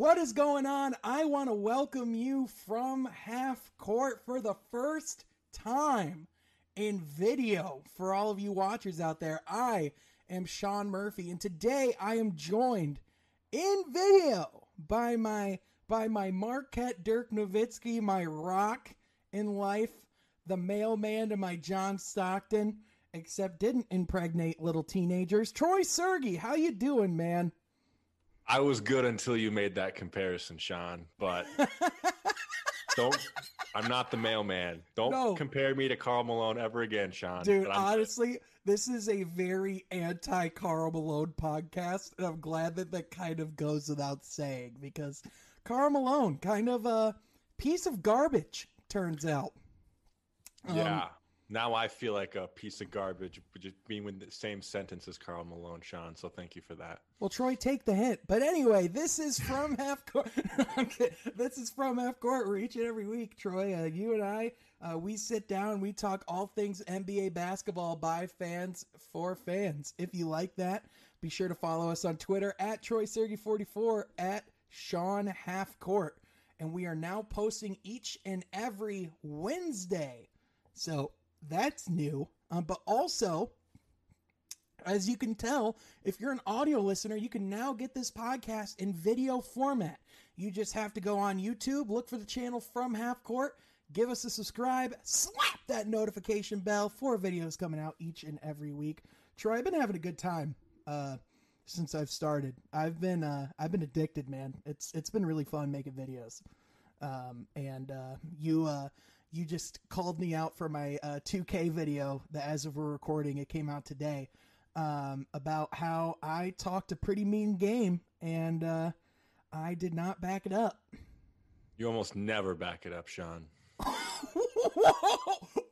What is going on? I want to welcome you from half court for the first time in video for all of you watchers out there. I am Sean Murphy, and today I am joined in video by my by my Marquette Dirk Nowitzki, my rock in life, the mailman to my John Stockton, except didn't impregnate little teenagers. Troy Sergey, how you doing, man? I was good until you made that comparison, Sean. But don't. I'm not the mailman. Don't No. compare me to Karl Malone ever again, Sean. Dude, honestly, this is a very anti Karl Malone podcast, and I'm glad that that kind of goes without saying because Karl Malone, kind of a piece of garbage, turns out. Um, yeah. Now I feel like a piece of garbage, just being in the same sentence as Karl Malone, Sean. So thank you for that. Well, Troy, take the hint. But anyway, this is from half court. this is from half court. Where each and every week, Troy, uh, you and I, uh, we sit down, we talk all things NBA basketball by fans for fans. If you like that, be sure to follow us on Twitter at Troy Sergey44 at Sean Half Court, and we are now posting each and every Wednesday. So that's new. Um, but also, as you can tell, if you're an audio listener, you can now get this podcast in video format. You just have to go on YouTube, look for the channel from Half Court, give us a subscribe, slap that notification bell for videos coming out each and every week. Troy, I've been having a good time uh, since I've started. I've been uh, I've been addicted, man. It's it's been really fun making videos. Um, and uh, you uh, you just called me out for my uh, 2K video that, as of we're recording, it came out today um, about how I talked a pretty mean game and uh, I did not back it up. You almost never back it up, Sean.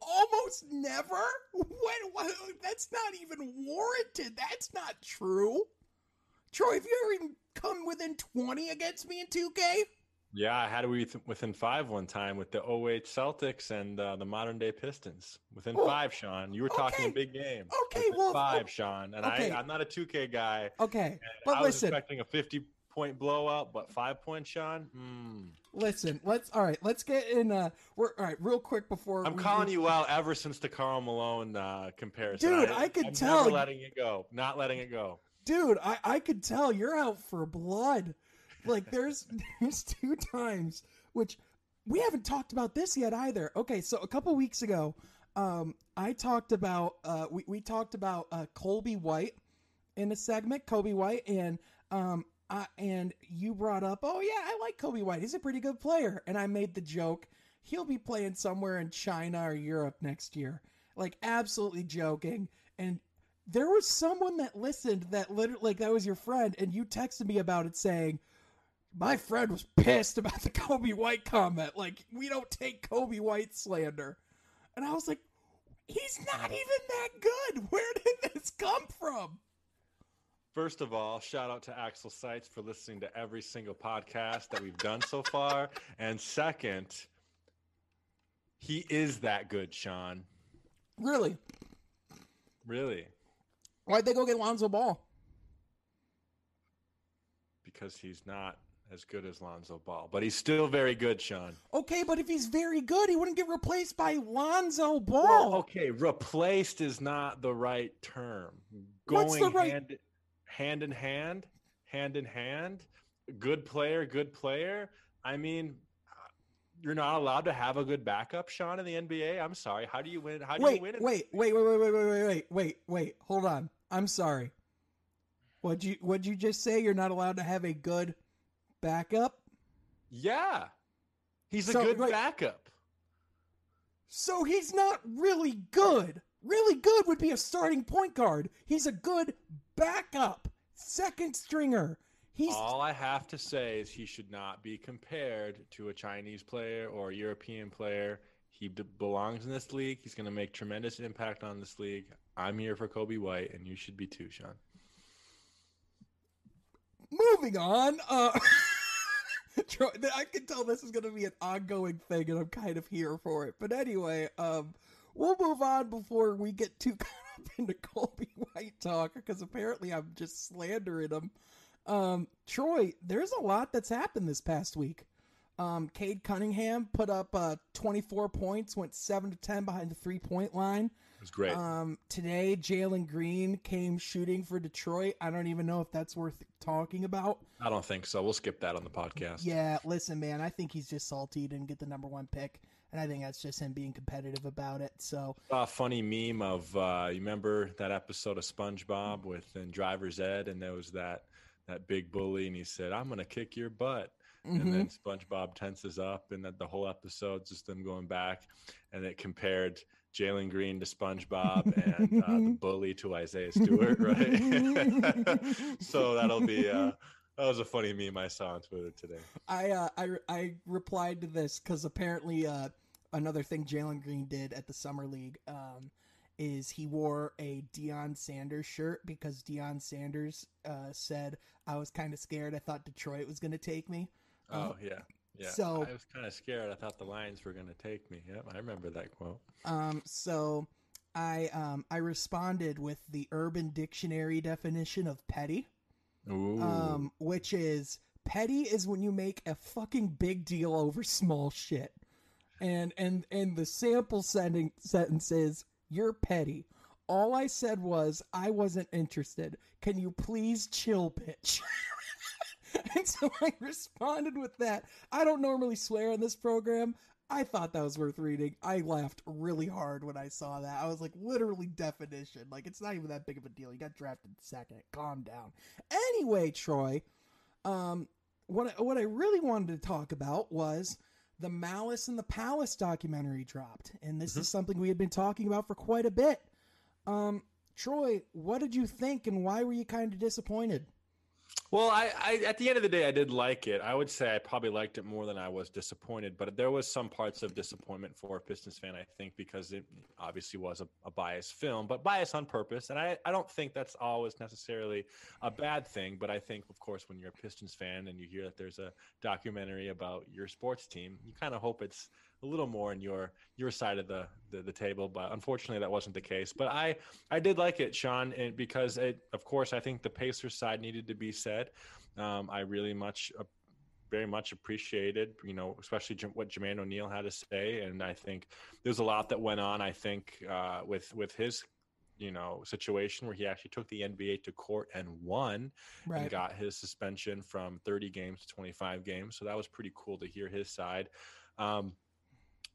Almost never? When, what, that's not even warranted. That's not true. Troy, have you ever even come within 20 against me in 2K? Yeah, I had to be within five one time with the 08 Celtics and uh, the modern day Pistons. Within Oh, five, Sean. You were talking a okay. big game. Okay, Within well, five, oh, Sean. And okay. I, I'm not a 2K guy. Okay, but I was listen, expecting a 50 point blowout, but five points, Sean. Mm. listen. Let's all right. Let's get in. Uh, we're all right. Real quick before I'm we calling you out ever since the Karl Malone uh, comparison. Dude, I could I'm tell- Never letting it go. Not letting it go. dude I, I could tell you're out for blood like there's there's two times which we haven't talked about this yet either. Okay so a couple weeks ago um i talked about uh we, we talked about uh colby white in a segment coby white and um I, and you brought up oh yeah i like coby white. He's a pretty good player. And i made the joke he'll be playing somewhere in china or europe next year. Like absolutely joking. And there was someone that listened that literally like that was your friend and you texted me about it saying my friend was pissed about the coby white comment like we don't take coby white slander and i was like he's not even that good where did this come from First of all, shout out to Axel Seitz for listening to every single podcast that we've done so far. And second, he is that good, Sean. really Really. why'd they go get lonzo ball Because he's not as good as Lonzo Ball. But he's still very good, Sean. okay but if he's very good he wouldn't get replaced by lonzo ball Well, okay, replaced is not the right term. What's the right- hand, hand in hand, hand in hand, good player, good player. I mean, uh, you're not allowed to have a good backup, Sean, in the NBA. I'm sorry. How do you win? How do wait you win? wait wait wait wait wait wait wait wait wait wait hold on i'm sorry what'd you what'd you just say you're not allowed to have a good backup Yeah, he's a So, good backup. So he's not really good. Really good would be a starting point guard. He's a good backup, second stringer. He's All I have to say is he should not be compared to a Chinese player or a European player. He d- belongs in this league. He's going to make tremendous impact on this league. I'm here for Coby White, and you should be too, Sean. moving on. Uh, Troy, I can tell this is going to be an ongoing thing, and I'm kind of here for it. But anyway, um, we'll move on before we get too caught up into Colby White talk, because apparently I'm just slandering him. Um, Troy, there's a lot that's happened this past week. Um, Cade Cunningham put up uh, 24 points, went 7 to 10 behind the three point line. It was great. Um, today, Jalen Green came shooting for Detroit. I don't even know if that's worth talking about. I don't think so. We'll skip that on the podcast. Yeah, listen, man, I think he's just salty he didn't get the number one pick. And I think that's just him being competitive about it. So, a funny meme of uh, you remember that episode of SpongeBob with in Driver's Ed, and there was that that big bully, and he said, "I'm gonna kick your butt." mhm. and then SpongeBob tenses up, and that the whole episode's just them going back, and it compared Jalen Green to SpongeBob and uh, the bully to Isaiah Stewart, right? so that'll be uh, that was a funny meme I saw on Twitter today. I uh, I I replied to this because apparently uh, another thing Jalen Green did at the summer league um, is he wore a Deion Sanders shirt because Deion Sanders uh, said I was kind of scared. I thought Detroit was going to take me. Oh yeah, yeah. so- I was kind of scared. I thought the Lions were going to take me. Yep, I remember that quote. Um, so I um, I responded with the Urban Dictionary definition of petty. Ooh. um, which is petty is when you make a fucking big deal over small shit, and and and the sample sending sentence is you're petty. All I said was I wasn't interested. Can you please chill, bitch? and so I responded with that. I don't normally swear on this program. I thought that was worth reading. I laughed really hard when I saw that. I was like, literally definition. Like, it's not even that big of a deal. You got drafted second. Calm down. Anyway, Troy, um, what I, what I really wanted to talk about was the Malice in the Palace documentary dropped, and this Mhm. is something we had been talking about for quite a bit. Um, Troy, what did you think, and why were you kind of disappointed? Well, I, I at the end of the day, I did like it. I would say I probably liked it more than I was disappointed, but there was some parts of disappointment for a Pistons fan, I think, because it obviously was a, a biased film, but biased on purpose. And I, I don't think that's always necessarily a bad thing. But I think, of course, when you're a Pistons fan and you hear that there's a documentary about your sports team, you kind of hope it's a little more in your your side of the, the the table. But unfortunately, that wasn't the case. But I I did like it, Sean, and because it, of course, I think the Pacers side needed to be said. Um, I really much, uh, very much appreciated, you know, especially J- what Jermaine O'Neal had to say, and I think there's a lot that went on. I think uh, with with his, you know, situation where he actually took the NBA to court and won, and got his suspension from 30 games to 25 games. So that was pretty cool to hear his side. Um,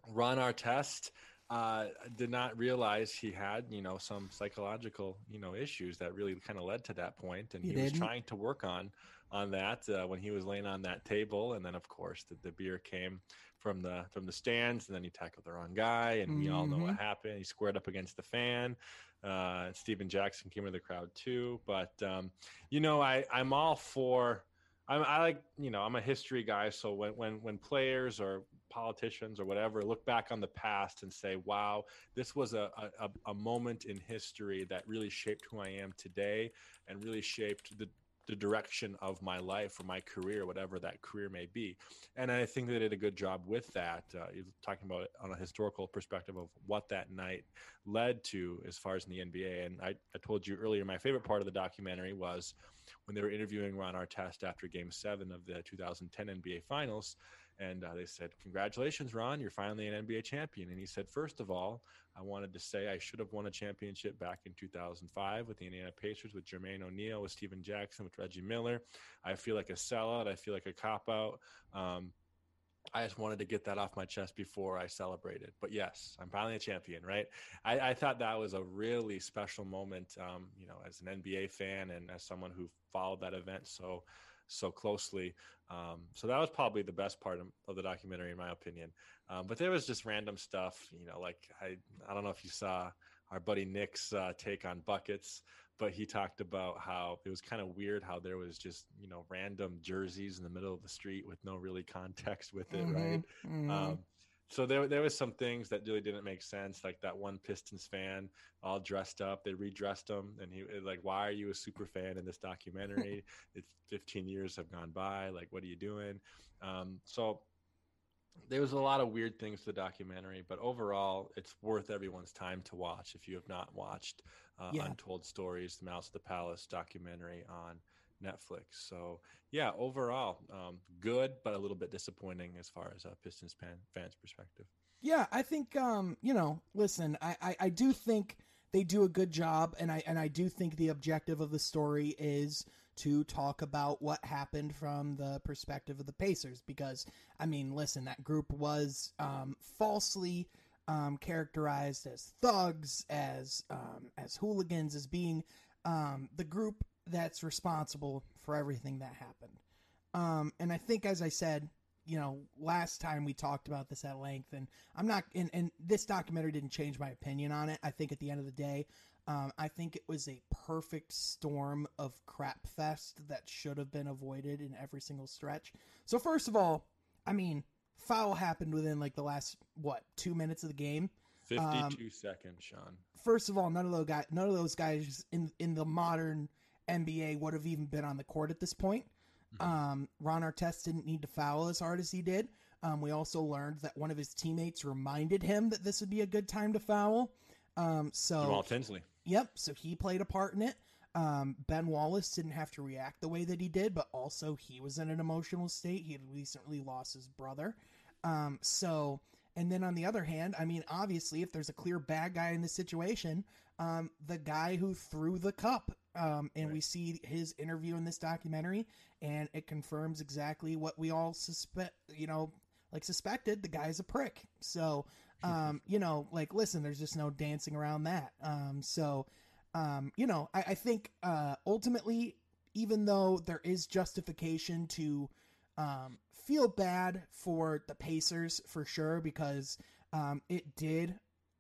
Ron Artest uh, did not realize he had, you know, some psychological, you know, issues that really kind of led to that point, and He he, was trying to work on on that uh, when he was laying on that table, and then of course the, the beer came from the from the stands, and then he tackled the wrong guy, and we all know what happened. He squared up against the fan. Uh, Stephen Jackson came into the crowd too, but um, you know, I I'm all for. I'm, I like, you know, I'm a history guy. So when, when, when players or politicians or whatever look back on the past and say, wow, this was a, a, a moment in history that really shaped who I am today and really shaped the, the direction of my life or my career, whatever that career may be. And I think they did a good job with that. Uh, you're talking about it on a historical perspective of what that night led to as far as in the NBA. And I, I told you earlier, my favorite part of the documentary was when they were interviewing Ron Artest after Game Seven of the 2010 NBA Finals, and uh, they said, "Congratulations, Ron! You're finally an NBA champion." And he said, first of all, I wanted to say I should have won a championship back in 2005 with the Indiana Pacers, with Jermaine O'Neal, with Stephen Jackson, with Reggie Miller. I feel like a sellout. I feel like a cop out. Um, I just wanted to get that off my chest before I celebrated. But yes, I'm finally a champion, right? I, I thought that was a really special moment, um, you know, as an NBA fan and as someone who followed that event so so closely. Um, so that was probably the best part of, of the documentary, in my opinion. Um, but there was just random stuff, you know, like I I don't know if you saw our buddy Nick's uh, take on buckets but he talked about how it was kind of weird how there was just you know random jerseys in the middle of the street with no really context with it right Mhm, mhm. um, so there, there was some things that really didn't make sense like that one pistons fan all dressed up they redressed him and he like why are you a super fan in this documentary it's 15 years have gone by like what are you doing um, so there was a lot of weird things to the documentary, but overall, it's worth everyone's time to watch if you have not watched uh, Yeah. Untold Stories, the Malice of the Palace documentary on Netflix. So yeah, overall, um, good, but a little bit disappointing as far as a Pistons fan, fans' perspective. Yeah, I think um, you know, listen, I, I, I do think they do a good job, and I and I do think the objective of the story is to talk about what happened from the perspective of the Pacers because I mean, listen, that group was um, falsely um, characterized as thugs, as um, as hooligans, as being um, the group that's responsible for everything that happened. Um, and I think, as I said, you know, last time we talked about this at length, and I'm not, and, and this documentary didn't change my opinion on it. I think at the end of the day, um, I think it was a perfect storm of crap fest that should have been avoided in every single stretch. So first of all, I mean, foul happened within like the last what two minutes of the game. Fifty-two um, seconds, Sean. First of all, none of those guys, none of those guys in in the modern NBA would have even been on the court at this point. Mm-hmm. Um, Ron Artest didn't need to foul as hard as he did. Um, we also learned that one of his teammates reminded him that this would be a good time to foul. Um, so Jamal Tinsley. Yep. So he played a part in it. Um, ben Wallace didn't have to react the way that he did, but also he was in an emotional state. He had recently lost his brother. Um, so, and then on the other hand, I mean, obviously, if there's a clear bad guy in this situation, um, the guy who threw the cup, um, and right. we see his interview in this documentary, and it confirms exactly what we all suspect, you know, like suspected. The guy's a prick. So, um, you know, like, listen, there's just no dancing around that. Um, so, um, you know, I, I think uh, ultimately, even though there is justification to um, feel bad for the Pacers for sure because um, it did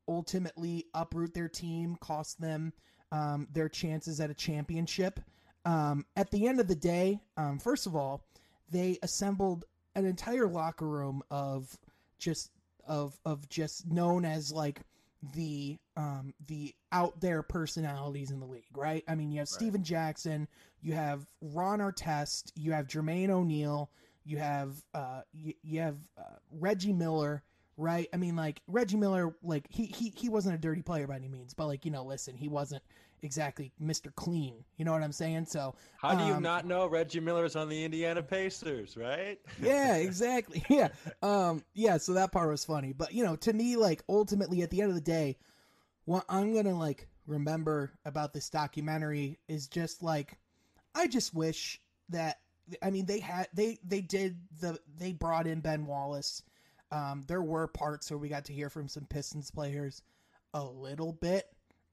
ultimately uproot their team, cost them um, their chances at a championship. Um, at the end of the day, um, first of all, they assembled an entire locker room of just of of just known as like the um the out there personalities in the league, right? I mean, you have right. Stephen Jackson, you have Ron Artest, you have Jermaine O'Neal, you have uh you, you have uh, Reggie Miller, right? I mean, like Reggie Miller, like he he he wasn't a dirty player by any means, but like you know, listen, he wasn't exactly Mr. Clean. You know what I'm saying? So how do you um, not know Reggie Miller is on the Indiana Pacers, right? yeah, exactly. Yeah, um, yeah. So that part was funny, but you know, to me, like ultimately, at the end of the day, what I'm gonna like remember about this documentary is just like, I just wish that I mean, they had they they did the they brought in Ben Wallace. Um, there were parts where we got to hear from some Pistons players a little bit,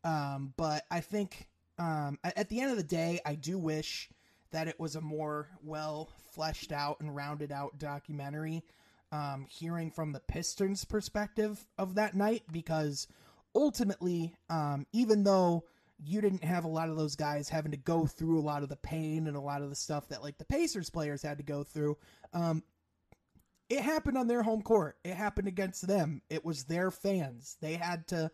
um, but I think um, at, the end of the day, I do wish that it was a more well fleshed out and rounded out documentary. Um, hearing from the Pistons' perspective of that night, because ultimately, um, even though you didn't have a lot of those guys having to go through a lot of the pain and a lot of the stuff that like the Pacers players had to go through. Um, it happened on their home court. It happened against them. It was their fans. They had to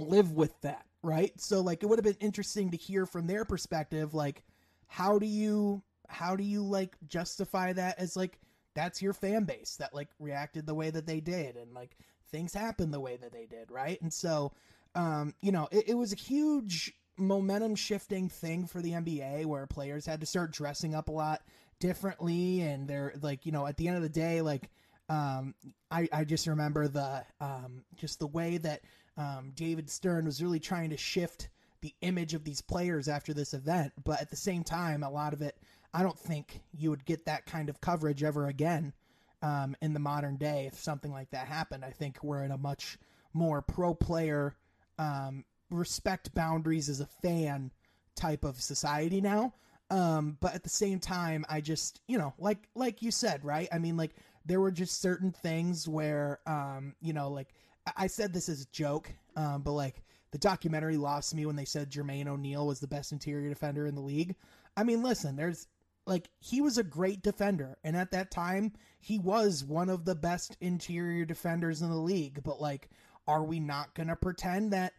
live with that, right? So like it would have been interesting to hear from their perspective like how do you how do you like justify that as like that's your fan base that like reacted the way that they did and like things happened the way that they did, right? And so um, you know, it, it was a huge momentum shifting thing for the NBA where players had to start dressing up a lot differently and they're like, you know, at the end of the day, like um, I, I just remember the um, just the way that um, David Stern was really trying to shift the image of these players after this event, but at the same time, a lot of it, I don't think you would get that kind of coverage ever again um, in the modern day if something like that happened. I think we're in a much more pro player um, respect boundaries as a fan type of society now. Um, but at the same time, I just, you know, like, like you said, right? I mean, like there were just certain things where, um, you know, like I said this as a joke, um, but like the documentary lost me when they said Jermaine O'Neal was the best interior defender in the league. I mean, listen, there's like he was a great defender, and at that time he was one of the best interior defenders in the league. But like are we not going to pretend that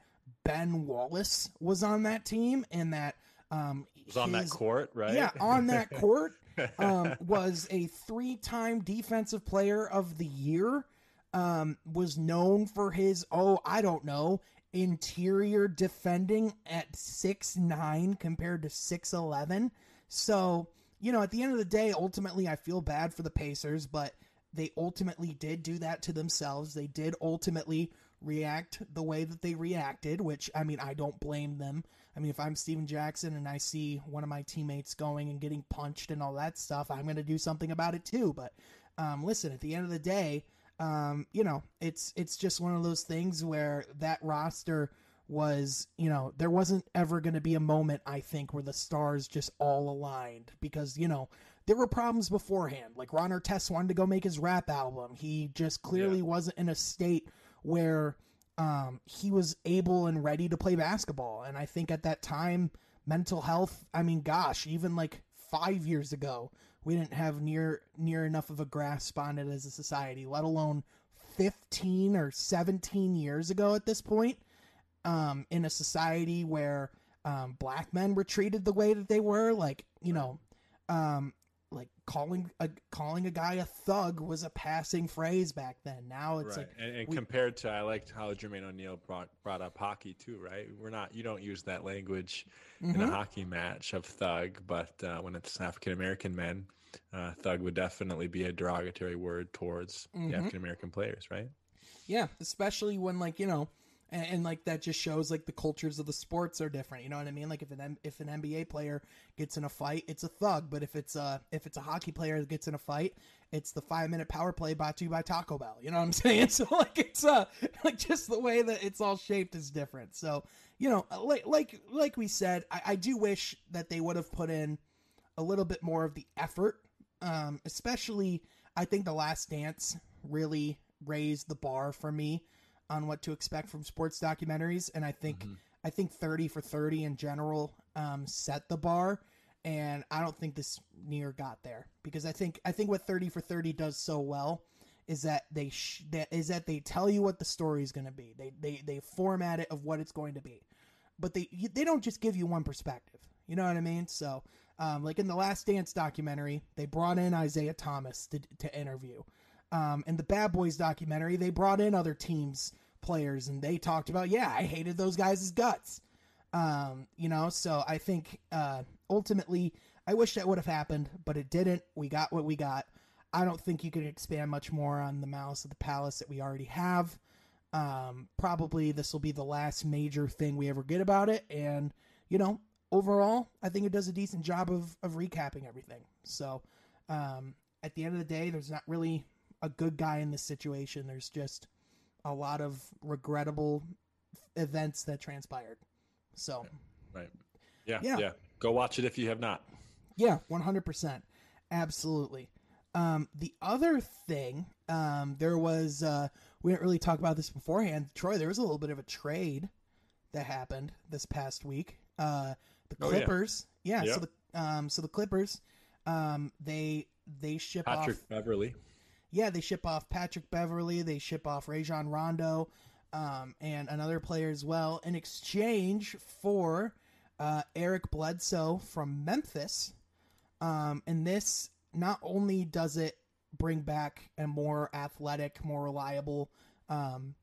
Ben Wallace was on that team and that um, was on that court, right? Yeah, on that court um, was a three-time defensive player of the year. Um, was known for his oh I don't know interior defending at six nine compared to six eleven. So, you know, at the end of the day, ultimately, I feel bad for the Pacers, but they ultimately did do that to themselves. They did ultimately react the way that they reacted, which, I mean, I don't blame them. I mean, if I'm Stephen Jackson and I see one of my teammates going and getting punched and all that stuff, I'm going to do something about it too. But um, listen, at the end of the day, um, you know, it's it's just one of those things where that roster was, you know, there wasn't ever going to be a moment I think where the stars just all aligned because you know there were problems beforehand. Like Ron Artest wanted to go make his rap album. He just clearly yeah. wasn't in a state where um, he was able and ready to play basketball. And I think at that time, mental health. I mean, gosh, even like five years ago, we didn't have near near enough of a grasp on it as a society, let alone 15 or 17 years ago at this point, um, in a society where um, black men were treated the way that they were, like you know, um, like calling a calling a guy a thug was a passing phrase back then. Now it's right. like and, and we, compared to I liked how Jermaine O'Neal brought brought up hockey too, right? We're not you don't use that language mm-hmm. in a mm-hmm. hockey match of thug, but uh, when it's African American men, uh, thug would definitely be a derogatory word towards mm-hmm. the African American players, right? Yeah, especially when like you know and, and, like that just shows like the cultures of the sports are different. You know what I mean? Like if an if an NBA player gets in a fight, it's a thug. But if it's a if it's a hockey player that gets in a fight, it's the five minute power play brought to you by Taco Bell. You know what I'm saying? So like it's uh like just the way that it's all shaped is different. So you know like like like we said, I, I do wish that they would have put in a little bit more of the effort. Um, especially I think the Last Dance really raised the bar for me on what to expect from sports documentaries, and I think mm-hmm. I think Thirty for Thirty in general um, set the bar, and I don't think this near got there because I think I think what Thirty for Thirty does so well is that they sh- that is that they tell you what the story is going to be. They they they format it of what it's going to be, but they they don't just give you one perspective. You know what I mean? So, um, like in the Last Dance documentary, they brought in Isiah Thomas to to interview. Um, in the Bad Boys documentary, they brought in other teams players and they talked about, yeah, I hated those guys' guts. Um, you know, so I think uh, ultimately, I wish that would have happened, but it didn't. We got what we got. I don't think you can expand much more on the Malice of the Palace that we already have. Um, probably this will be the last major thing we ever get about it. And, you know, overall, I think it does a decent job of, of recapping everything. So, um, at the end of the day, there's not really a good guy in this situation. There's just a lot of regrettable events that transpired. So, right. Yeah, yeah. Yeah. Go watch it if you have not. Yeah, 100%. Absolutely. Um, the other thing, um, there was, uh, we didn't really talk about this beforehand. Troy, there was a little bit of a trade that happened this past week. Uh, the Clippers. Oh, yeah. yeah yep. So the, um, so the Clippers, um, they, they ship Patrick off Beverley yeah, they ship off Patrick Beverley, they ship off Rajon Rondo, um, and another player as well in exchange for uh, Eric Bledsoe from Memphis. Um, and this not only does it bring back a more athletic, more reliable, um,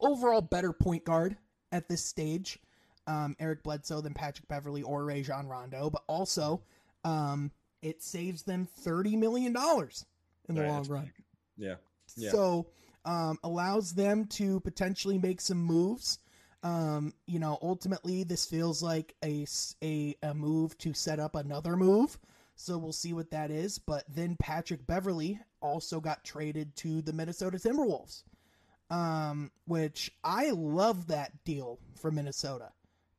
overall better point guard at this stage, um, Eric Bledsoe than Patrick Beverley or Rajon Rondo, but also um, it saves them thirty million dollars in the right, long run. Yeah. yeah. So um, allows them to potentially make some moves. Um, you know, ultimately, this feels like a, a, a move to set up another move. So we'll see what that is. But then Patrick Beverley also got traded to the Minnesota Timberwolves, um, which I love that deal for Minnesota.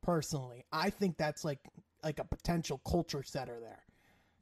Personally, I think that's like like a potential culture setter there.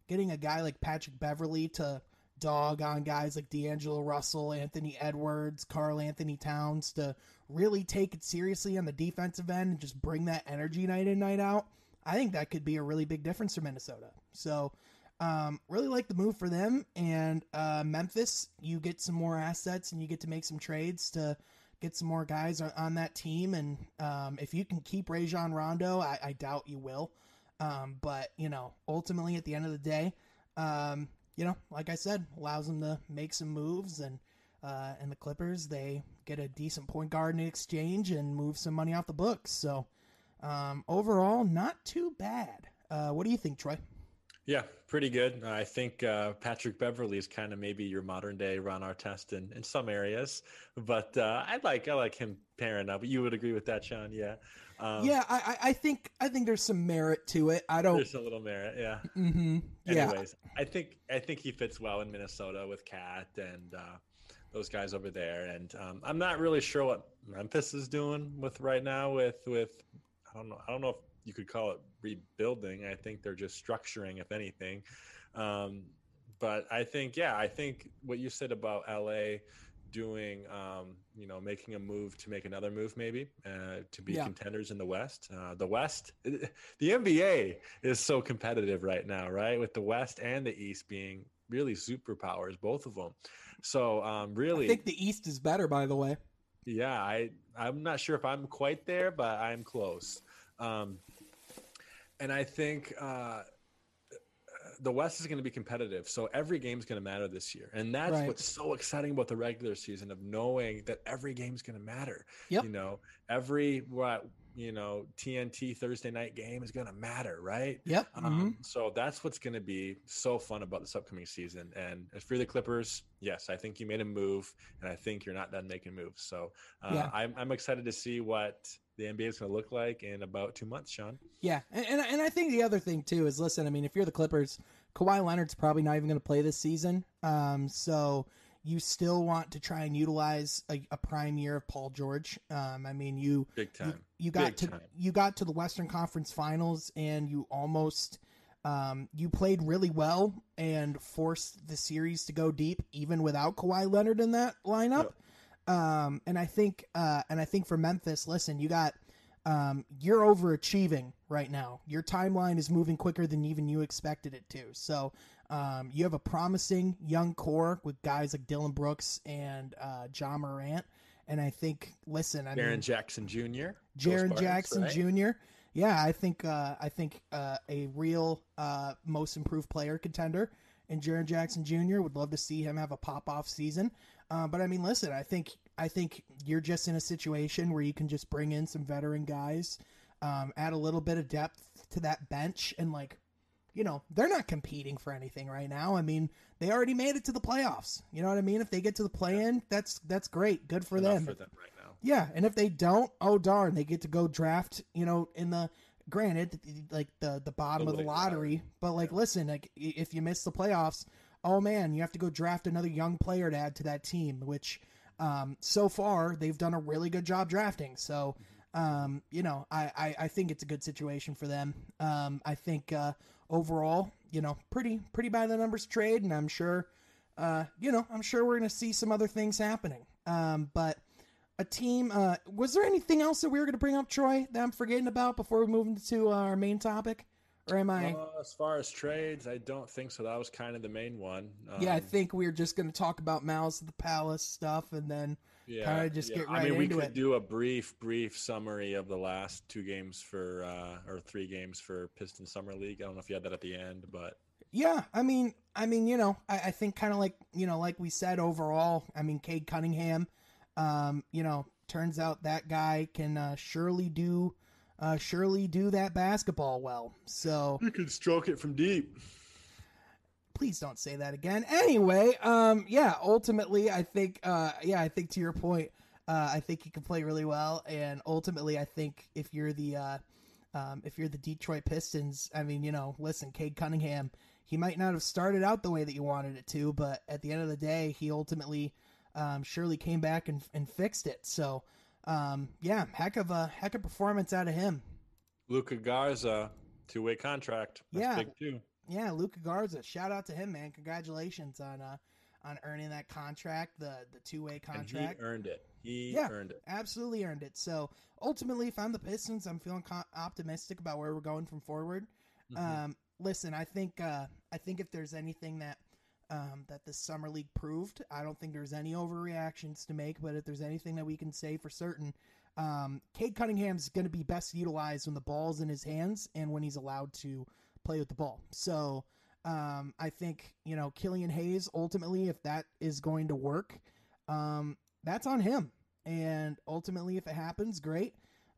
Getting a guy like Patrick Beverley to dog on guys like D'Angelo Russell, Anthony Edwards, Karl Anthony Towns to really take it seriously on the defensive end and just bring that energy night in, night out, I think that could be a really big difference for Minnesota. So, um, really like the move for them. And uh, Memphis, you get some more assets and you get to make some trades to get some more guys on that team. And um, if you can keep Rajon Rondo, I, I doubt you will. Um, but, you know, ultimately at the end of the day, um, you know, like I said, allows them to make some moves and uh, and the Clippers they get a decent point guard in exchange and move some money off the books. So um, overall, not too bad. Uh, what do you think, Troy? Yeah, pretty good. I think uh, Patrick Beverley is kind of maybe your modern day Ron Artest in, in some areas, but uh, I like I like him pairing up. You would agree with that, Sean? Yeah. Um, yeah, I, I think I think there's some merit to it. I don't. There's a little merit, yeah. Mm-hmm. Yeah. Anyways, I think I think he fits well in Minnesota with Cat and uh, those guys over there. And um, I'm not really sure what Memphis is doing with right now with with I don't know I don't know if you could call it rebuilding. I think they're just structuring, if anything. Um, but I think, yeah, I think what you said about LA doing, um, you know, making a move to make another move, maybe uh, to be yeah. contenders in the West. Uh, the West, the NBA is so competitive right now, right? With the West and the East being really superpowers, both of them. So, um, really, I think the East is better, by the way. Yeah, I I'm not sure if I'm quite there, but I'm close. Um, and I think uh, the West is going to be competitive. So every game is going to matter this year. And that's right. what's so exciting about the regular season of knowing that every game is going to matter. Yep. You know, every what you know TNT Thursday night game is going to matter, right? Yep. Um, mm-hmm. So that's what's going to be so fun about this upcoming season. And as for the Clippers, yes, I think you made a move, and I think you're not done making moves. So uh, yeah. I'm I'm excited to see what the NBA is going to look like in about two months, Sean. Yeah, and, and, and I think the other thing too is listen. I mean, if you're the Clippers, Kawhi Leonard's probably not even going to play this season. Um, so you still want to try and utilize a, a prime year of Paul George. Um, I mean, you big time. You, you got big to time. you got to the Western Conference Finals, and you almost. Um, you played really well and forced the series to go deep, even without Kawhi Leonard in that lineup. Yep. Um, and I think, uh, and I think for Memphis, listen, you got, um, you're overachieving right now. Your timeline is moving quicker than even you expected it to. So, um, you have a promising young core with guys like Dillon Brooks and uh, Ja Morant. And I think, listen, I Jaren mean, Jackson Jr., Jaren Jackson right? Jr. Yeah, I think, uh, I think uh, a real uh, most improved player contender and Jaren Jackson Jr. would love to see him have a pop off season. Uh, but I mean, listen, I think I think you're just in a situation where you can just bring in some veteran guys, um, add a little bit of depth to that bench, and like, you know, they're not competing for anything right now. I mean, they already made it to the playoffs. You know what I mean? If they get to the play in, that's that's great, good for them. For them right now. Yeah, and if they don't, oh darn, they get to go draft. You know, in the granted, like the the bottom the of the lottery, but like, yeah. listen, like if you miss the playoffs oh man, you have to go draft another young player to add to that team, which um, so far they've done a really good job drafting. So, um, you know, I, I, I, think it's a good situation for them. Um, I think uh, overall, you know, pretty pretty by the numbers trade, and I'm sure, uh, you know, I'm sure we're going to see some other things happening. Um, but a team. Uh, was there anything else that we were going to bring up, Troy, that I'm forgetting about before we move into our main topic? Or am I? Uh, as far as trades, I don't think so. That was kind of the main one. Um, yeah, I um, think we are just going to talk about Malice of the Palace stuff, and then yeah, kind of just yeah. get right into it. I mean, we could it. do a brief, brief summary of the last two games for, uh, or three games for Piston Summer League. I don't know if you had that at the end, but yeah, I mean, I mean, you know, I, I think kind of like you know, like we said overall. I mean, Cade Cunningham, um, you know, turns out that guy can uh, surely do uh, surely do that basketball well. So you can stroke it from deep. Please don't say that again. Anyway, um, yeah, ultimately, I think, uh, yeah, I think to your point, uh, I think he can play really well, and ultimately, I think if you're the, uh, um, if you're the Detroit Pistons, I mean, you know, listen, Cade Cunningham, he might not have started out the way that you wanted it to, but at the end of the day, he ultimately, um, surely came back and, and fixed it. So, um, yeah, heck of a heck of performance out of him. Luka Garza, two way contract. That's yeah, big too. Yeah, Luka Garza. Shout out to him, man. Congratulations on uh on earning that contract, the the two way contract. And he earned it. He yeah, earned it. Absolutely earned it. So ultimately, if I'm the Pistons, I'm feeling co- optimistic about where we're going from forward. Mm-hmm. Um, listen, I think uh, I think if there's anything that um, that the summer league proved. I don't think there's any overreactions to make, but if there's anything that we can say for certain, um, Cade Cunningham's going to be best utilized when the ball's in his hands and when he's allowed to play with the ball. So um, I think you know Killian Hayes ultimately, if that is going to work, um, that's on him. And ultimately, if it happens, great.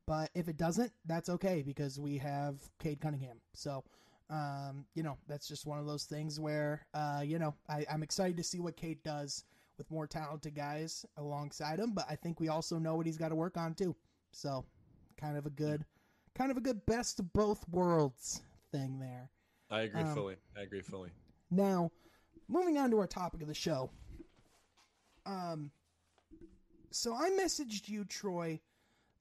But if it doesn't, that's okay because we have Cade Cunningham. So Um, you know, that's just one of those things where, uh, you know, I, I'm excited to see what Cade does with more talented guys alongside him, but I think we also know what he's got to work on too. So, kind of a good, kind of a good best of both worlds thing there. I agree Um, fully. I agree fully. Now, moving on to our topic of the show. Um, so I messaged you, Troy,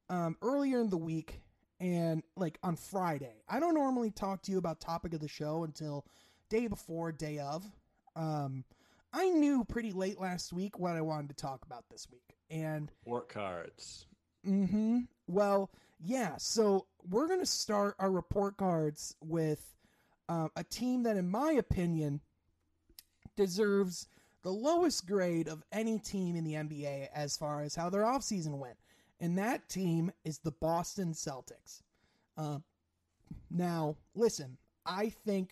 um, earlier in the week, and like on Friday. I don't normally talk to you about topic of the show until day before, day of. Um, I knew pretty late last week what I wanted to talk about this week, and Work cards. Mm-hmm. Well, yeah. So we're gonna start our report cards with um, a team that, in my opinion, deserves the lowest grade of any team in the NBA as far as how their offseason went, and that team is the Boston Celtics. Uh, now, listen, I think,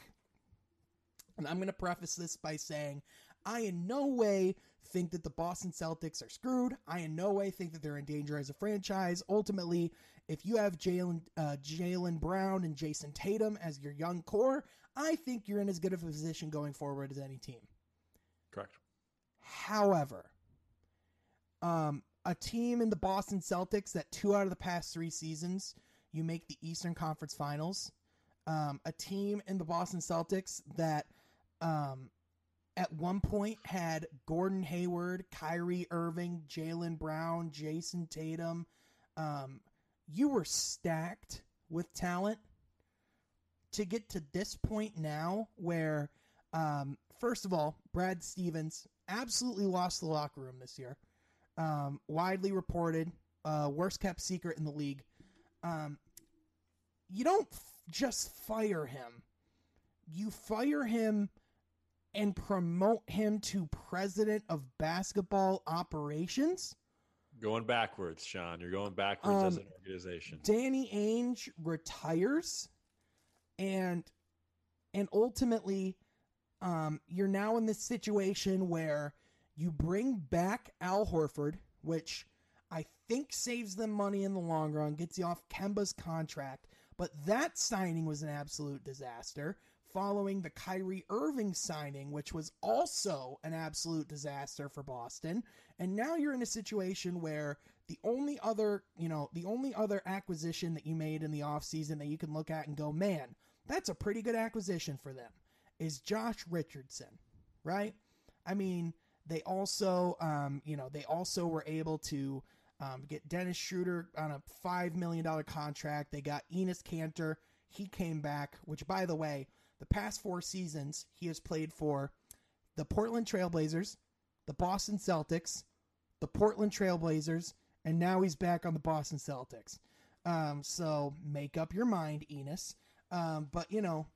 and I'm gonna preface this by saying, I in no way think that the Boston Celtics are screwed. I in no way think that they're in danger as a franchise. Ultimately, if you have Jaylen uh, Jaylen Brown and Jayson Tatum as your young core, I think you're in as good of a position going forward as any team. Correct. However, um, a team in the Boston Celtics that two out of the past three seasons you make the Eastern Conference Finals. Um, a team in the Boston Celtics that um, at one point had Gordon Hayward, Kyrie Irving, Jaylen Brown, Jayson Tatum. Um, you were stacked with talent to get to this point now where, um, first of all, Brad Stevens absolutely lost the locker room this year. Um, widely reported, uh, worst kept secret in the league. Um, you don't f- just fire him, you fire him and promote him to president of basketball operations. Going backwards, Sean. You're going backwards as Um, an organization. Danny Ainge retires, and and ultimately, um, you're now in this situation where you bring back Al Horford, which I think saves them money in the long run, gets you off Kemba's contract, but that signing was an absolute disaster. Following the Kyrie Irving signing, which was also an absolute disaster for Boston. And now you're in a situation where the only other, you know, the only other acquisition that you made in the offseason that you can look at and go, man, that's a pretty good acquisition for them is Josh Richardson, right? I mean, they also, um, you know, they also were able to um, get Dennis Schroeder on a $5 million contract. They got Enes Kanter. He came back, which, by the way, the past four seasons, he has played for the Portland Trailblazers, the Boston Celtics, the Portland Trailblazers, and now he's back on the Boston Celtics. Um, so make up your mind, Enes. Um, but you know,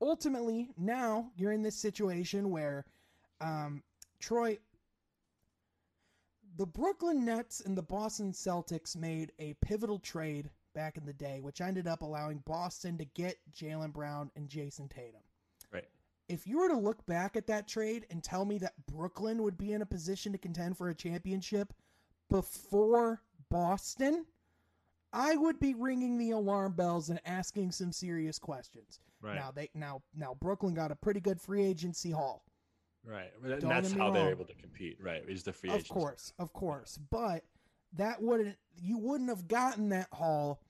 ultimately, now you're in this situation where um, Troy, the Brooklyn Nets and the Boston Celtics made a pivotal trade back in the day, which ended up allowing Boston to get Jaylen Brown and Jayson Tatum. Right. If you were to look back at that trade and tell me that Brooklyn would be in a position to contend for a championship before Boston, I would be ringing the alarm bells and asking some serious questions. Right. Now they now now Brooklyn got a pretty good free agency haul. Right. And Don't that's how they're able to compete. Right. Is the free agent. Of course, of course. But that wouldn't you wouldn't have gotten that haul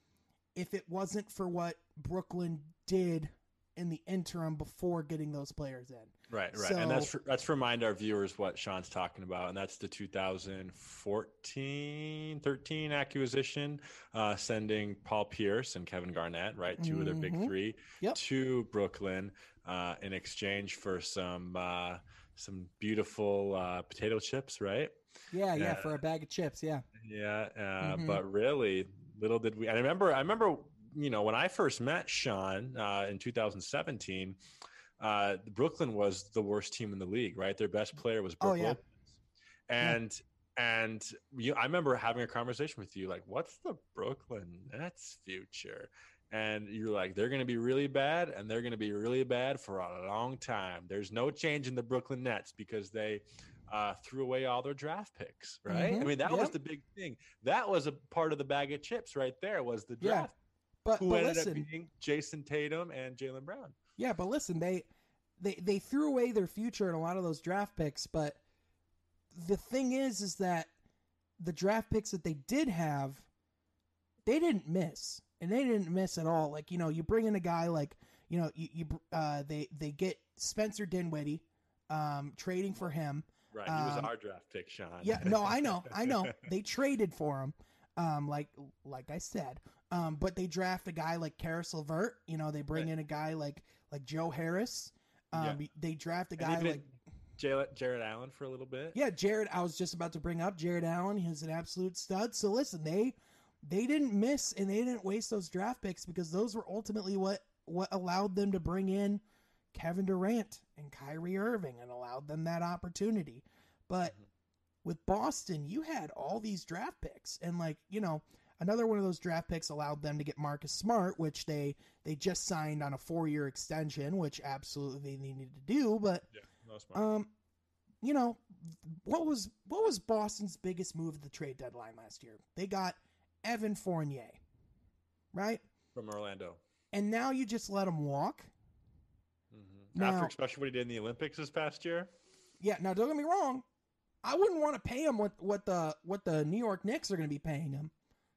if it wasn't for what Brooklyn did in the interim before getting those players in. Right, right, and that's So- that's remind our viewers what Sean's talking about, and that's the 2014, 13 acquisition, uh, sending Paul Pierce and Kevin Garnett, right, 2 of their big Mhm. three, Yep. to Brooklyn uh, in exchange for some uh, some beautiful uh, potato chips, right? Yeah, yeah, Yeah. for a bag of chips, yeah. Yeah, uh, Mhm. but really, little did we. I remember, I remember, you know, when I first met Sean uh, in 2017, uh, Brooklyn was the worst team in the league. Right, their best player was Oh, Brook yeah. And and you, I remember having a conversation with you, like, what's the Brooklyn Nets future? And you're like, they're going to be really bad, and they're going to be really bad for a long time. There's no change in the Brooklyn Nets because they uh, threw away all their draft picks, right? I Mhm. mean, that was the big thing. That was a part of the bag of chips right there. Was the Yeah. draft? But who but ended listen, up being Jayson Tatum and Jaylen Brown. yeah, but listen, they they they threw away their future in a lot of those draft picks. But the thing is, is that the draft picks that they did have, they didn't miss, and they didn't miss at all. Like you know, you bring in a guy like you know, you, you uh, they they get Spencer Dinwiddie, um, trading for him. Right, he was Um, our draft pick, Sean. Yeah, no, I know, I know. They traded for him, um, like like I said. Um, but they draft a guy like Caris LeVert. You know, they bring Right. in a guy like like Joe Harris. Um, They draft a guy like Jarrett, Jarrett Allen for a little bit. yeah, Jarrett. I was just about to bring up Jarrett Allen. He's an absolute stud. So listen, they they didn't miss and they didn't waste those draft picks because those were ultimately what what allowed them to bring in Kevin Durant and Kyrie Irving and allowed them that opportunity. But Mhm. with Boston, you had all these draft picks and like, you know, another one of those draft picks allowed them to get Marcus Smart, which they they just signed on a 4-year extension, which absolutely they needed to do, but Yeah, um, you know, what was what was Boston's biggest move at the trade deadline last year? They got Evan Fournier, right? from Orlando. And now you just let him walk. hmm Now- After especially what he did in the Olympics this past year. Yeah. Now, don't get me wrong. I wouldn't want to pay him what what the what the New York Knicks are going to be paying him.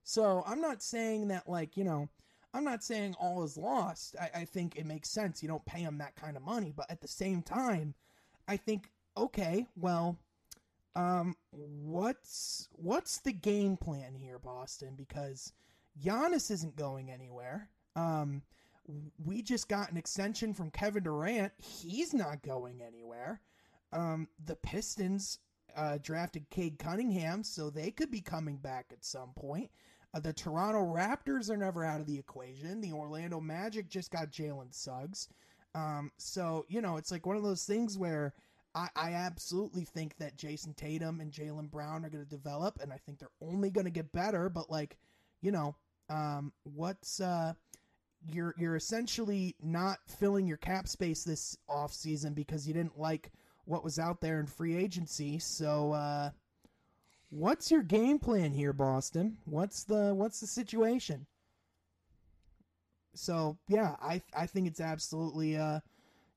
So I'm not saying that like you know. I'm not saying all is lost. I, I think it makes sense. You don't pay him that kind of money, but at the same time, I think okay, well, um, what's what's the game plan here, Boston? Because Giannis isn't going anywhere. Um, we just got an extension from Kevin Durant. He's not going anywhere. Um, the Pistons uh, drafted Cade Cunningham, so they could be coming back at some point. Uh, the Toronto Raptors are never out of the equation. The Orlando Magic just got Jalen Suggs. Um, so, you know, it's like one of those things where I, I absolutely think that Jayson Tatum and Jaylen Brown are going to develop, and I think they're only going to get better. But, like, you know, um, what's. Uh, you're you're essentially not filling your cap space this off season because you didn't like what was out there in free agency. So uh what's your game plan here, Boston? What's the what's the situation? So yeah, I I think it's absolutely uh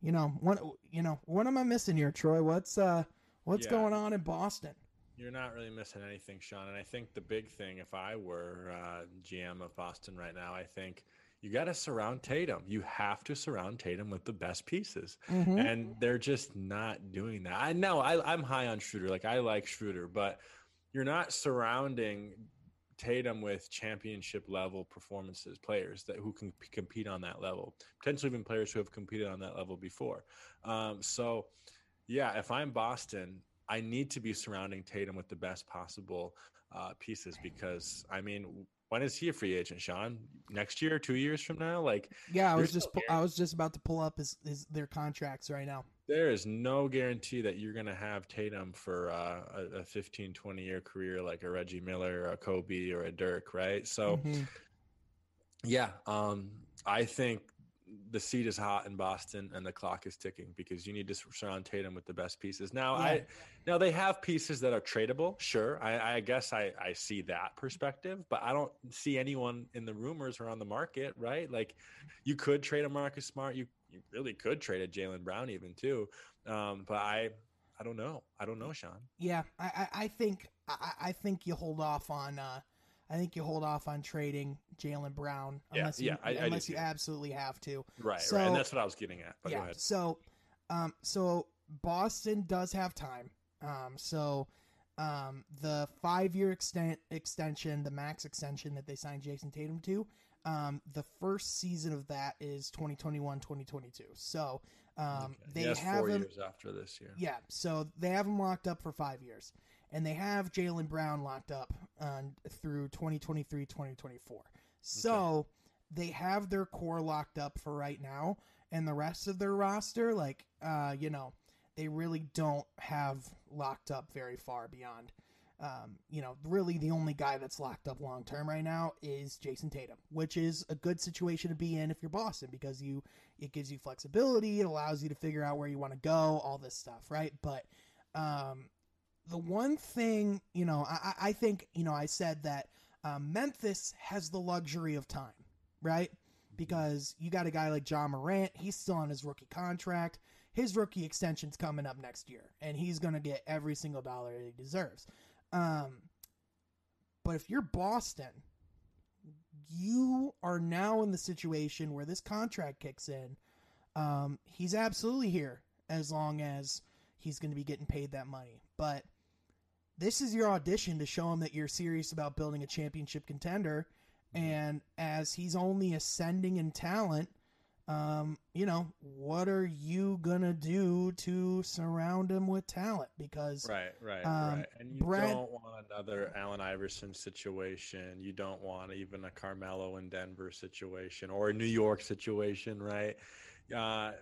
you know, what you know, what am I missing here, Troy? What's uh what's Yeah. going on in Boston? You're not really missing anything, Sean. And I think the big thing, if I were uh, GM of Boston right now, I think you got to surround Tatum. You have to surround Tatum with the best pieces. Mhm. And they're just not doing that. I know I, I'm high on Schroeder. Like, I like Schroeder, but you're not surrounding Tatum with championship level performances, players that who can p- compete on that level, potentially even players who have competed on that level before. Um, so, yeah, if I'm Boston, I need to be surrounding Tatum with the best possible uh, pieces because, I mean, when is he a free agent, Sean? Next year, two years from now? Like, Yeah, I was just pu- I was just about to pull up his, his their contracts right now. There is no guarantee that you're going to have Tatum for uh, a, a 15, 20 year career like a Reggie Miller, or a Kobe, or a Dirk, right? So, Mhm. yeah, um, I think the seat is hot in Boston and the clock is ticking because you need to surround Tatum with the best pieces. Now, Yeah. I now they have pieces that are tradable. Sure, I, I guess I, I see that perspective, but I don't see anyone in the rumors or on the market, right? Like, you could trade a Marcus Smart. You you really could trade a Jaylen Brown even too, um, but I I don't know. I don't know, Sean. Yeah, I, I, think I, I think you hold off on uh, I think you hold off on trading Jaylen Brown unless you yeah, I- I unless you absolutely have to. Right, So- right, and that's what I was getting at. But go yeah. ahead. So, um, so Boston does have time. Um, so, um, the five year extent extension, the max extension that they signed Jayson Tatum to, um, the first season of that is 2021 2022. So, um, Okay. they have four him. years after this year. Yeah, so they have him locked up for five years, and they have Jaylen Brown locked up uh, through 2023, 2024. So they have their core locked up for right now, and the rest of their roster, like, uh, you know, they really don't have locked up very far beyond. Um, you know, really the only guy that's locked up long term right now is Jayson Tatum, which is a good situation to be in if you're Boston because you it gives you flexibility, it allows you to figure out where you want to go, all this stuff, right? But um, the one thing, you know, I, I think, you know, I said that um, Memphis has the luxury of time, right? Because you got a guy like Ja Morant, he's still on his rookie contract. His rookie extension's coming up next year, and he's going to get every single dollar he deserves. Um, but if you're Boston, you are now in the situation where this contract kicks in. Um, he's absolutely here as long as he's going to be getting paid that money. But this is your audition to show him that you're serious about building a championship contender. And as he's only ascending in talent, um, you know, what are you gonna do to surround him with talent? Because right, right, um, right, and you Brad- don't want another Allen Iverson situation. You don't want even a Carmelo in Denver situation or a New York situation, right? Uh,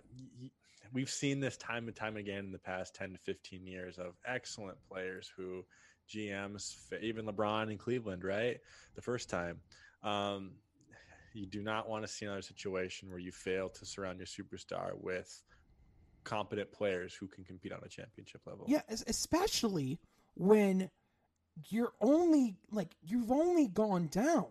we've seen this time and time again in the past 10 to 15 years of excellent players who GMs, even LeBron in Cleveland, right? The first time. Um, you do not want to see another situation where you fail to surround your superstar with competent players who can compete on a championship level. yeah, especially when you're only like you've only gone down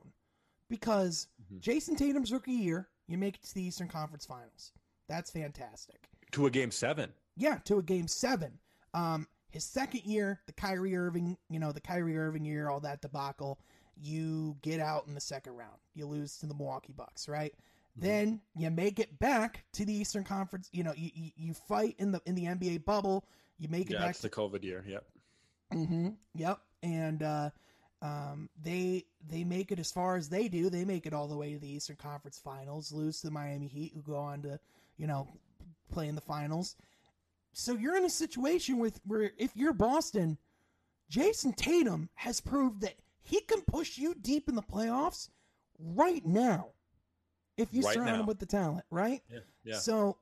because Mhm. Jayson Tatum's rookie year, you make it to the Eastern Conference Finals. That's fantastic. To a game seven. Yeah, to a game seven. Um, his second year, the Kyrie Irving, you know, the Kyrie Irving year, all that debacle, you get out in the second round. You lose to the Milwaukee Bucks, right? Then you make it back to the Eastern Conference. You know, you, you, you fight in the in the NBA bubble. You make it Yeah, back it's to the COVID year. Yep. Mm-hmm. Yep. And uh, um, they they make it as far as they do. They make it all the way to the Eastern Conference Finals, lose to the Miami Heat, who go on to you know play in the finals. So you're in a situation with where if you're Boston, Jayson Tatum has proved that he can push you deep in the playoffs right now if you Right surround him with the talent, right? Yeah. Yeah. So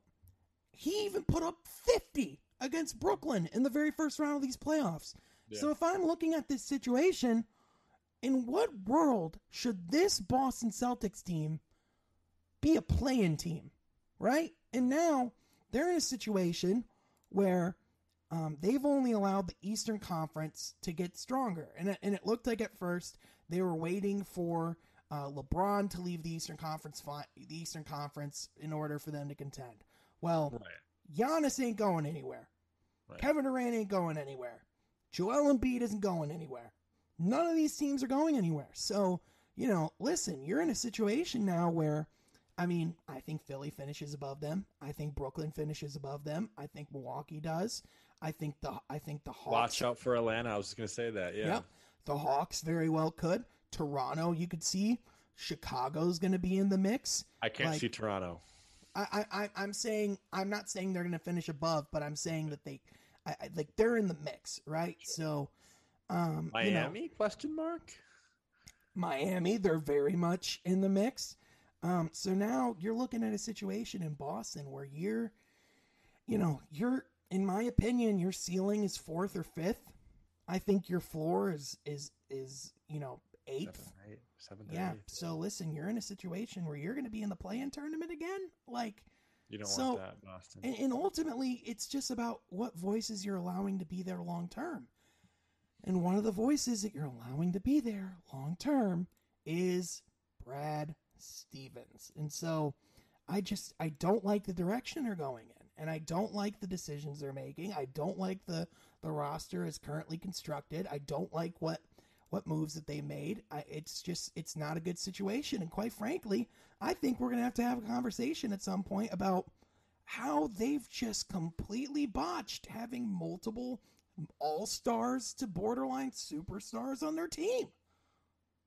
he even put up 50 against Brooklyn in the very first round of these playoffs. Yeah. So if I'm looking at this situation, in what world should this Boston Celtics team be a play-in team, right? And now they're in a situation where um, they've only allowed the Eastern Conference to get stronger, and it, and it looked like at first they were waiting for uh, LeBron to leave the Eastern Conference fi- the Eastern Conference in order for them to contend. Well, Right. Giannis ain't going anywhere. Right. Kevin Durant ain't going anywhere. Joel Embiid isn't going anywhere. None of these teams are going anywhere. So, you know, listen, you're in a situation now where, I mean, I think Philly finishes above them. I think Brooklyn finishes above them. I think Milwaukee does. I think the I think the Hawks. Watch out for Atlanta. I was just gonna say that. Yeah. Yep. The Hawks very well could. Toronto, you could see. Chicago's going to be in the mix. I can't Like- see Toronto. I, I, I'm saying I'm not saying they're going to finish above, but I'm saying that they, I, I, like they're in the mix, right? So, um, you know, Miami? Question mark. Miami, they're very much in the mix. Um, so now you're looking at a situation in Boston where you're, you know, you're, in my opinion, your ceiling is fourth or fifth. I think your floor is is is you know eighth. Seven, eight, seven, to Yeah. eight. So listen, you're in a situation where you're going to be in the play-in tournament again. Like, You don't So- want that, Boston. and, and ultimately, it's just about what voices you're allowing to be there long term. And one of the voices that you're allowing to be there long term is Brad Stevens. And so I just I don't like the direction they're going in. And I don't like the decisions they're making. I don't like the the roster as currently constructed. I don't like what what moves that they made. I, it's just it's not a good situation. And quite frankly, I think we're gonna have to have a conversation at some point about how they've just completely botched having multiple all stars to borderline superstars on their team.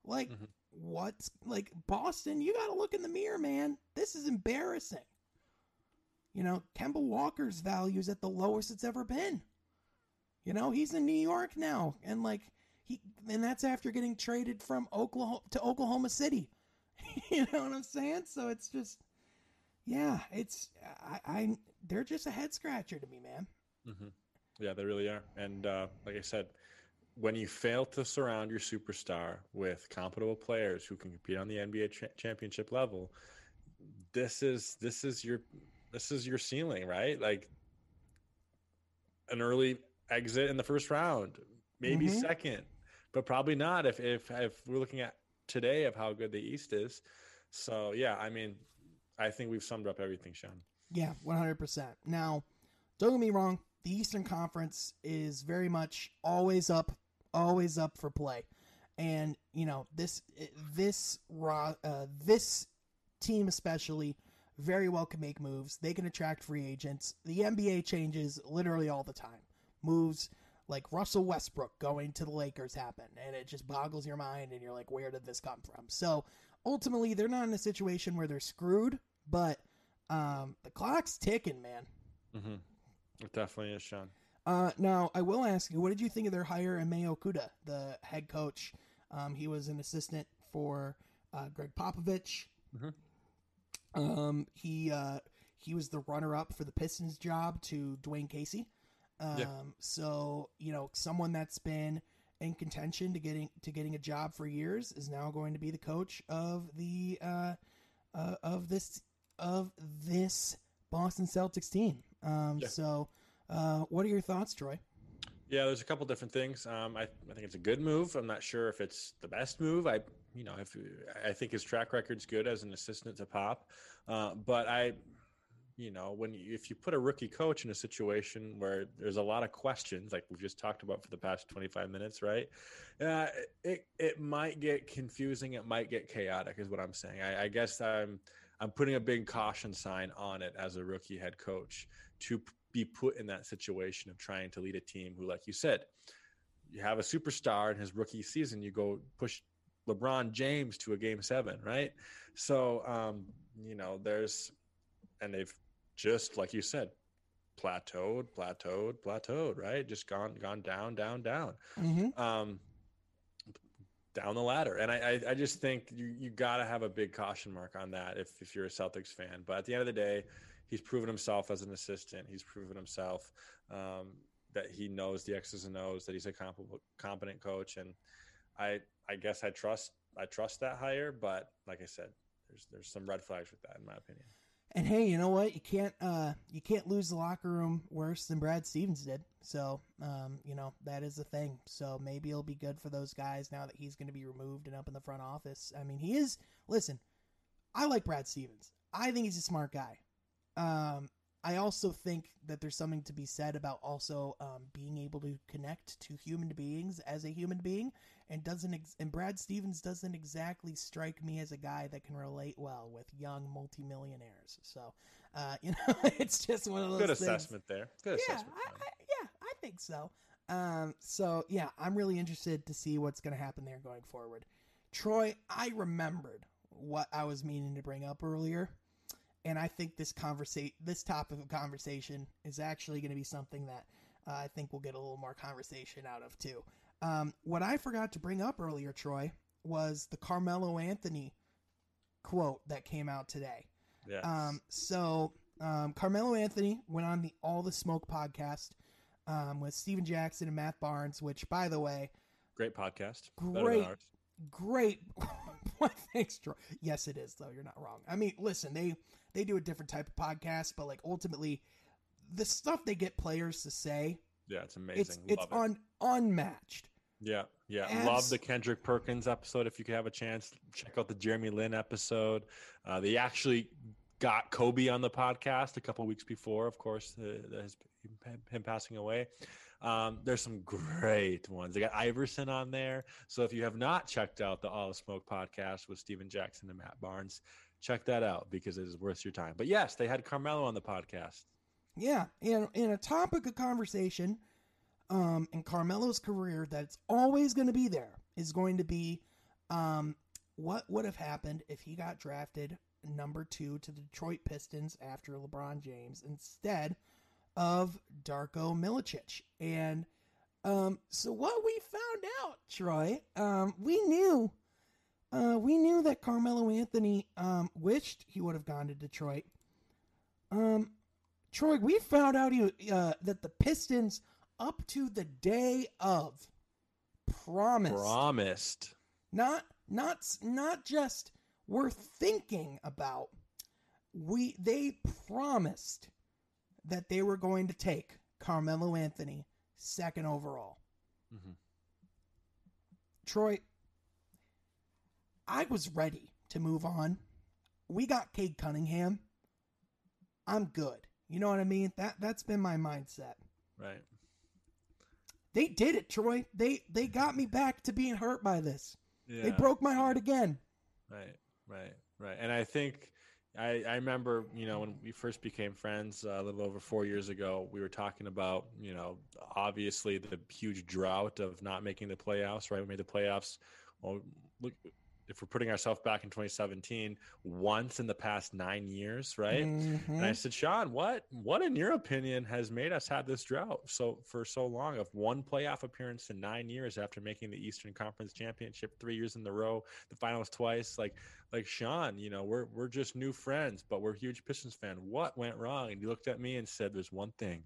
Like, Mhm. what's like Boston? You got to look in the mirror, man. This is embarrassing. You know, Kemba Walker's value is at the lowest it's ever been. You know, he's in New York now, and like he, and that's after getting traded from Oklahoma to Oklahoma City. you know what I'm saying? So it's just, yeah, it's I, I they're just a head scratcher to me, man. hmm Yeah, they really are. And uh, like I said, when you fail to surround your superstar with compatible players who can compete on the NBA cha- championship level, this is this is your this is your ceiling, right? Like an early exit in the first round, maybe Mhm. second, but probably not if if if we're looking at today of how good the East is. So yeah, I mean, I think we've summed up everything, Sean. Yeah, one hundred percent. Now, don't get me wrong. The Eastern Conference is very much always up, always up for play, and you know this this uh, this team especially very well can make moves. They can attract free agents. The NBA changes literally all the time. Moves like Russell Westbrook going to the Lakers happen, and it just boggles your mind, and you're like, where did this come from? So ultimately, they're not in a situation where they're screwed, but um, the clock's ticking, man. Mm-hmm. It definitely is, Sean. Uh, now, I will ask you, what did you think of their hire Ime Okudah, the head coach? Um, he was an assistant for uh, Gregg Popovich. Mm-hmm. Um, he uh, he was the runner up for the Pistons job to Dwane Casey. Um, yeah. so you know, someone that's been in contention to getting to getting a job for years is now going to be the coach of the uh, uh, of this of this Boston Celtics team. Um, yeah. So, uh, what are your thoughts, Troy? Yeah, there's a couple different things. Um, I, I think it's a good move. I'm not sure if it's the best move. I, you know, if I think his track record's good as an assistant to Pop, uh, but I, you know, when you, if you put a rookie coach in a situation where there's a lot of questions, like we've just talked about for the past 25 minutes, right? Uh, it it might get confusing. It might get chaotic, is what I'm saying. I, I guess I'm I'm putting a big caution sign on it as a rookie head coach to be put in that situation of trying to lead a team who, like you said, you have a superstar in his rookie season, you go push LeBron James to a game seven, right? So, um, you know, there's, and they've just, like you said, plateaued, plateaued, plateaued, right? Just gone, gone down, down, down. Mm-hmm. Um, down the ladder. And I, I, I just think you, you got to have a big caution mark on that if, if you're a Celtics fan. But at the end of the day, he's proven himself as an assistant. He's proven himself um, that he knows the X's and O's, that he's a comp- competent coach. And I, I guess I trust, I trust that hire. But like I said, there's, there's some red flags with that, in my opinion. And hey, you know what? You can't uh, you can't lose the locker room worse than Brad Stevens did. So, um, you know that is the thing. So maybe it'll be good for those guys now that he's going to be removed and up in the front office. I mean, he is. Listen, I like Brad Stevens. I think he's a smart guy. Um, I also think that there's something to be said about also um, being able to connect to human beings as a human being, and doesn't ex- and Brad Stevens doesn't exactly strike me as a guy that can relate well with young multimillionaires. So, uh, you know, it's just one of those good things. assessment there. Good yeah, assessment. I, I, yeah, I think so. Um, so yeah, I'm really interested to see what's going to happen there going forward. Troy, I remembered what I was meaning to bring up earlier and I think this conversation, this topic of conversation, is actually going to be something that uh, I think we'll get a little more conversation out of too. Um, what I forgot to bring up earlier, Troy, was the Carmelo Anthony quote that came out today. Yes. Um, so um, Carmelo Anthony went on the All the Smoke podcast um, with Stephen Jackson and Matt Barnes, which, by the way, great podcast. Great, great. Thanks, Troy. Yes, it is though. You're not wrong. I mean, listen, they they do a different type of podcast, but like ultimately, the stuff they get players to say, yeah, it's amazing. It's it's it. un, unmatched. Yeah, yeah. Love the Kendrick Perkins episode. If you have a chance, check out the Jeremy Lin episode. Uh, they actually got Kobe on the podcast a couple weeks before, of course, the, his, him passing away. Um, there's some great ones. They got Iverson on there. So if you have not checked out the All Smoke podcast with Stephen Jackson and Matt Barnes, check that out because it is worth your time. But yes, they had Carmelo on the podcast. Yeah, in in a topic of conversation, um, in Carmelo's career that's always going to be there is going to be, um, what would have happened if he got drafted number two to the Detroit Pistons after LeBron James instead of Darko Milicic. And um, so what we found out, Troy, um, we knew uh, we knew that Carmelo Anthony um, wished he would have gone to Detroit. Um, Troy, we found out he, uh, that the Pistons, up to the day of, promised promised not not not just were thinking about. We they promised that they were going to take Carmelo Anthony second overall. Mm-hmm. Troy, I was ready to move on we got Cade Cunningham. I'm good. You know what I mean? That that's been my mindset. Right. They did it, Troy. They they got me back to being hurt by this. Yeah. They broke my heart again. Right, right, right. And I think I, I remember, you know, when we first became friends uh, a little over four years ago, we were talking about, you know, obviously the huge drought of not making the playoffs, right? We made the playoffs. Well, look, if we're putting ourselves back in 2017, once in the past nine years, right? Mhm. And I said, Sean, what what in your opinion has made us have this drought so for so long of one playoff appearance in nine years after making the Eastern Conference Championship three years in a row, the finals twice? Like like Sean, you know, we're we're just new friends, but we're huge Pistons fan. What went wrong? And he looked at me and said, There's one thing.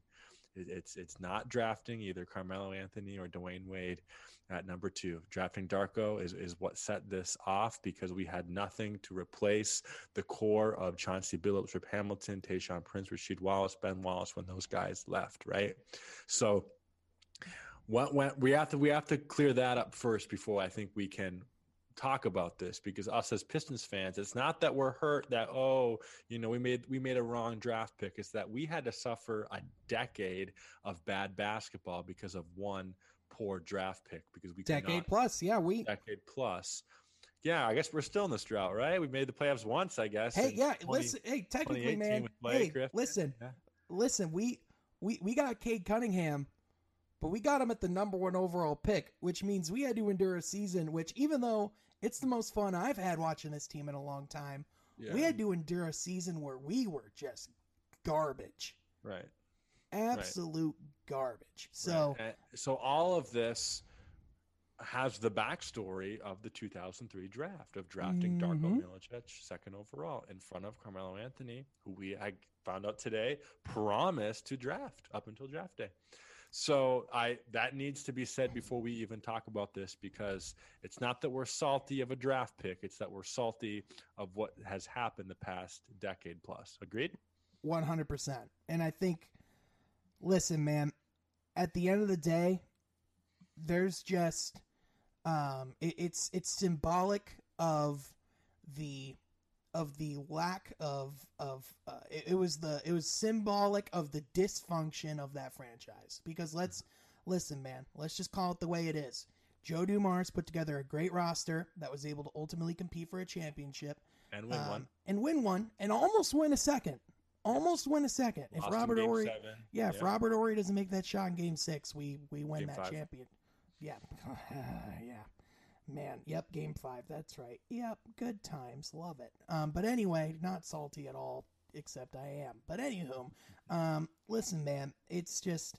It's it's not drafting either Carmelo Anthony or Dwyane Wade at number two. Drafting Darko is, is what set this off because we had nothing to replace the core of Chauncey Billups, Rip Hamilton, Tayshaun Prince, Rasheed Wallace, Ben Wallace when those guys left, right? So what went we have to we have to clear that up first before I think we can talk about this because us as Pistons fans, it's not that we're hurt that oh, you know, we made we made a wrong draft pick. It's that we had to suffer a decade of bad basketball because of one poor draft pick because we Decade not plus, yeah. We decade plus. Yeah, I guess we're still in this drought, right? We made the playoffs once, I guess. hey, yeah. 20 listen, hey, technically, man. Hey, Griffin. listen, Yeah. listen. We we we got Cade Cunningham, but we got him at the number one overall pick, which means we had to endure a season. Which, even though it's the most fun I've had watching this team in a long time, Yeah. we had to endure a season where we were just garbage, right. Absolute garbage. So. Right. So all of this has the backstory of the 2003 draft of drafting Darko Mhm. Milicic second overall in front of Carmelo Anthony, who we I found out today promised to draft up until draft day. So I that needs to be said before we even talk about this because it's not that we're salty of a draft pick, it's that we're salty of what has happened the past decade plus. Agreed? One hundred percent. And I think, listen, man. At the end of the day, there's just, um, it, it's it's symbolic of the of the lack of of uh, it, it was the it was symbolic of the dysfunction of that franchise because let's listen man let's just call it the way it is joe dumars put together a great roster that was able to ultimately compete for a championship And win um, one. and win one and almost win a second almost win a second if Lost robert ory seven. yeah, if Robert Horry doesn't make that shot in Game Six, we we win Game that five. champion. Yeah, yeah, man. Yep, Game Five. That's right. Yep, good times. Love it. Um, but anyway, not salty at all. Except I am. But anywho, um, listen, man. It's just,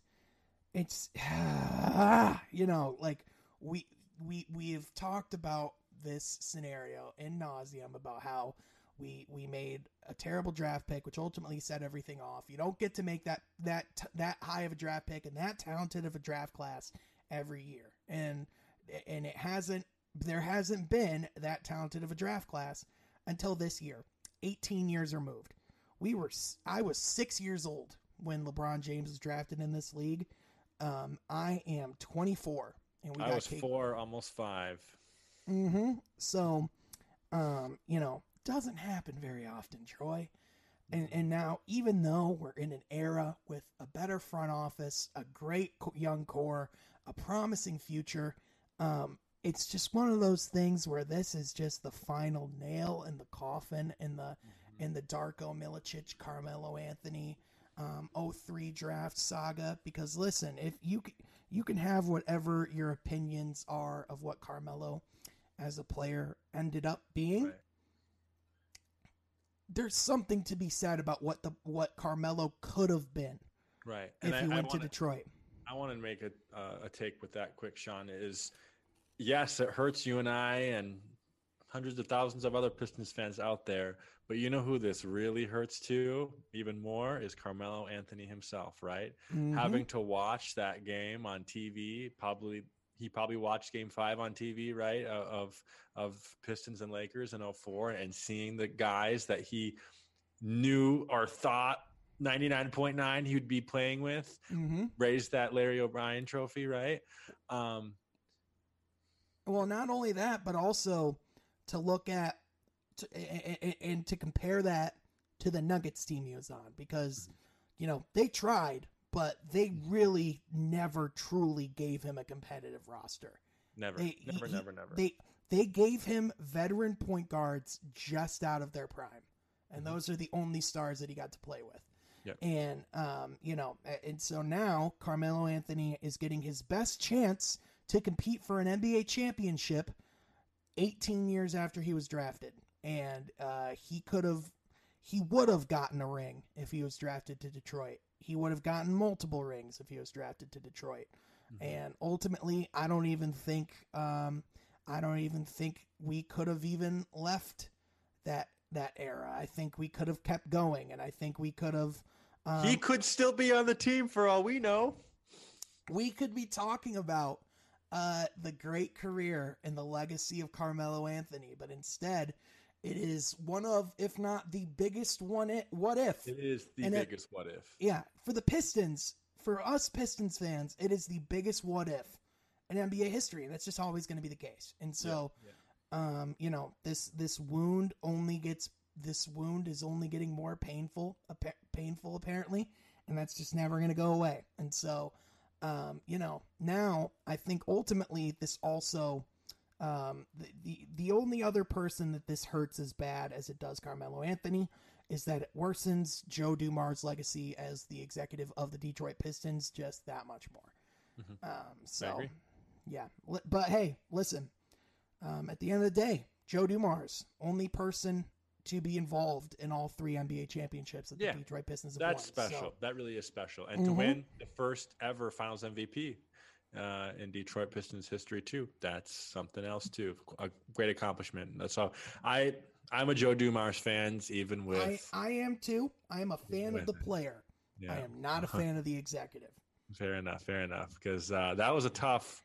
it's, you know, like we we we have talked about this scenario in nauseum about how we we made a terrible draft pick, which ultimately set everything off. You don't get to make that that that high of a draft pick and that talented of a draft class every year, and and it hasn't there hasn't been that talented of a draft class until this year. Eighteen years removed. We were I was six years old when LeBron James was drafted in this league. Um, I am 24, and we I got was Cade- four, almost five. Mm-hmm. So, um, you know, doesn't happen very often, Troy. And and now, even though we're in an era with a better front office, a great young core, a promising future, um, it's just one of those things where this is just the final nail in the coffin in the in the Darko Milicic, Carmelo Anthony, um, 03 draft saga. Because listen, if you you can have whatever your opinions are of what Carmelo as a player ended up being. Right. There's something to be said about what the what Carmelo could have been Right. if I, he I went to wanna- Detroit. I want to make a uh, a take with that quick, Sean. Is yes, it hurts you and I and hundreds of thousands of other Pistons fans out there. But you know who this really hurts to even more is Carmelo Anthony himself, right? Mhm. Having to watch that game on TV, probably he probably watched Game Five on TV, right? Of of Pistons and Lakers in 04 and seeing the guys that he knew or thought 99.9 he would be playing with Mhm. raised that Larry O'Brien trophy, right? Um, Well, not only that, but also to look at to, and, and to compare that to the Nuggets team he was on because you know they tried, but they really never truly gave him a competitive roster. Never, They, never, he- never, never. They they gave him veteran point guards just out of their prime, and Mhm. those are the only stars that he got to play with. Yep. And um, you know, and so now Carmelo Anthony is getting his best chance to compete for an NBA championship 18 years after he was drafted. And uh, he could have, he would have gotten a ring if he was drafted to Detroit. He would have gotten multiple rings if he was drafted to Detroit. Mhm. And ultimately, I don't even think, um, I don't even think we could have even left that that era. I think we could have kept going, and I think we could have. Um, he could still be on the team for all we know. we could be talking about uh, the great career and the legacy of Carmelo Anthony, but instead, it is one of, if not the biggest one. It, what if? It is the And it- biggest what if. Yeah, for the Pistons, for us Pistons fans, it is the biggest what if in NBA history, and that's just always going to be the case. And so, Yeah, um, you know, this this wound only gets this wound is only getting more painful, appa- painful apparently, and that's just never going to go away. And so, um, you know, now I think ultimately this also. Um, the, the the only other person that this hurts as bad as it does Carmelo Anthony is that it worsens Joe Dumars' legacy as the executive of the Detroit Pistons just that much more. Mhm. Um, so, yeah, but hey, listen. Um, at the end of the day, Joe Dumars, only person to be involved in all three NBA championships that the Detroit Pistons have That's won. special. So, That really is special. And to Mhm. win the first ever Finals MVP uh, in Detroit Pistons history too, that's something else too. A great accomplishment. So I I'm a Joe Dumars fan, even with I am too. I am a fan of the player. yeah. I am not a fan of the executive. Fair enough. Fair enough. Because uh, that was a tough.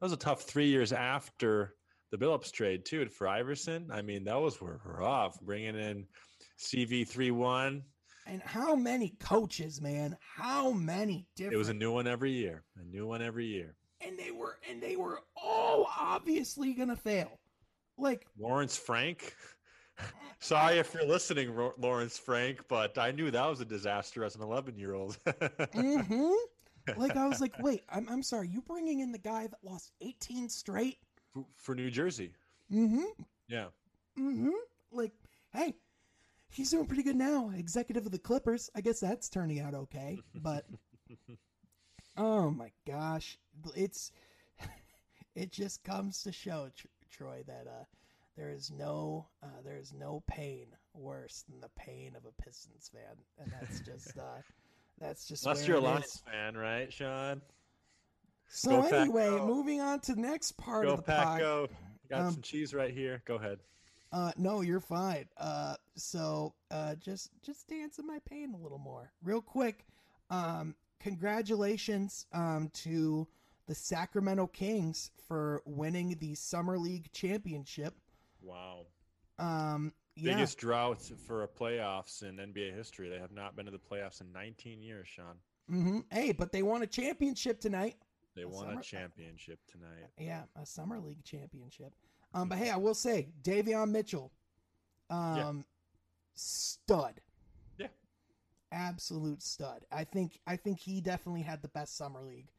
That was a tough three years after the Billups trade too for Iverson. I mean, that was rough. Bringing in CV three one. And how many coaches, man? How many different? It was a new one every year. A new one every year. and they were and they were all obviously gonna fail. Like Lawrence Frank. Sorry if you're listening, Lawrence Frank, but I knew that was a disaster as an 11 year old. mm-hmm. Like I was like, wait, I'm I'm sorry, you bringing in the guy that lost 18 straight? For New Jersey. Mm-hmm. Yeah. Mm-hmm. Like, hey, he's doing pretty good now. Executive of the Clippers. I guess that's turning out okay. But oh my gosh, it's it just comes to show Troy that uh, there is no uh, there is no pain worse than the pain of a Pistons fan, and that's just uh, that's just Unless you're a Lions fan, right, Sean? So Go anyway, go. moving on to the next part Go, of the Pack, pod. Got Um, some cheese right here. Go ahead. Uh, no, you're fine. Uh, so uh, just just dance in my pain a little more, real quick. Um, congratulations um to the Sacramento Kings for winning the Summer League championship. Wow. Um, yeah, Biggest drought for a playoffs in NBA history. They have not been to the playoffs in 19 years, Sean. hmm Hey, but they won a championship tonight. They A won summer- a championship tonight. Yeah, a Summer League championship. Um, but hey, I will say, Davion Mitchell, um, stud. Yeah. absolute stud. I think I think he definitely had the best summer league.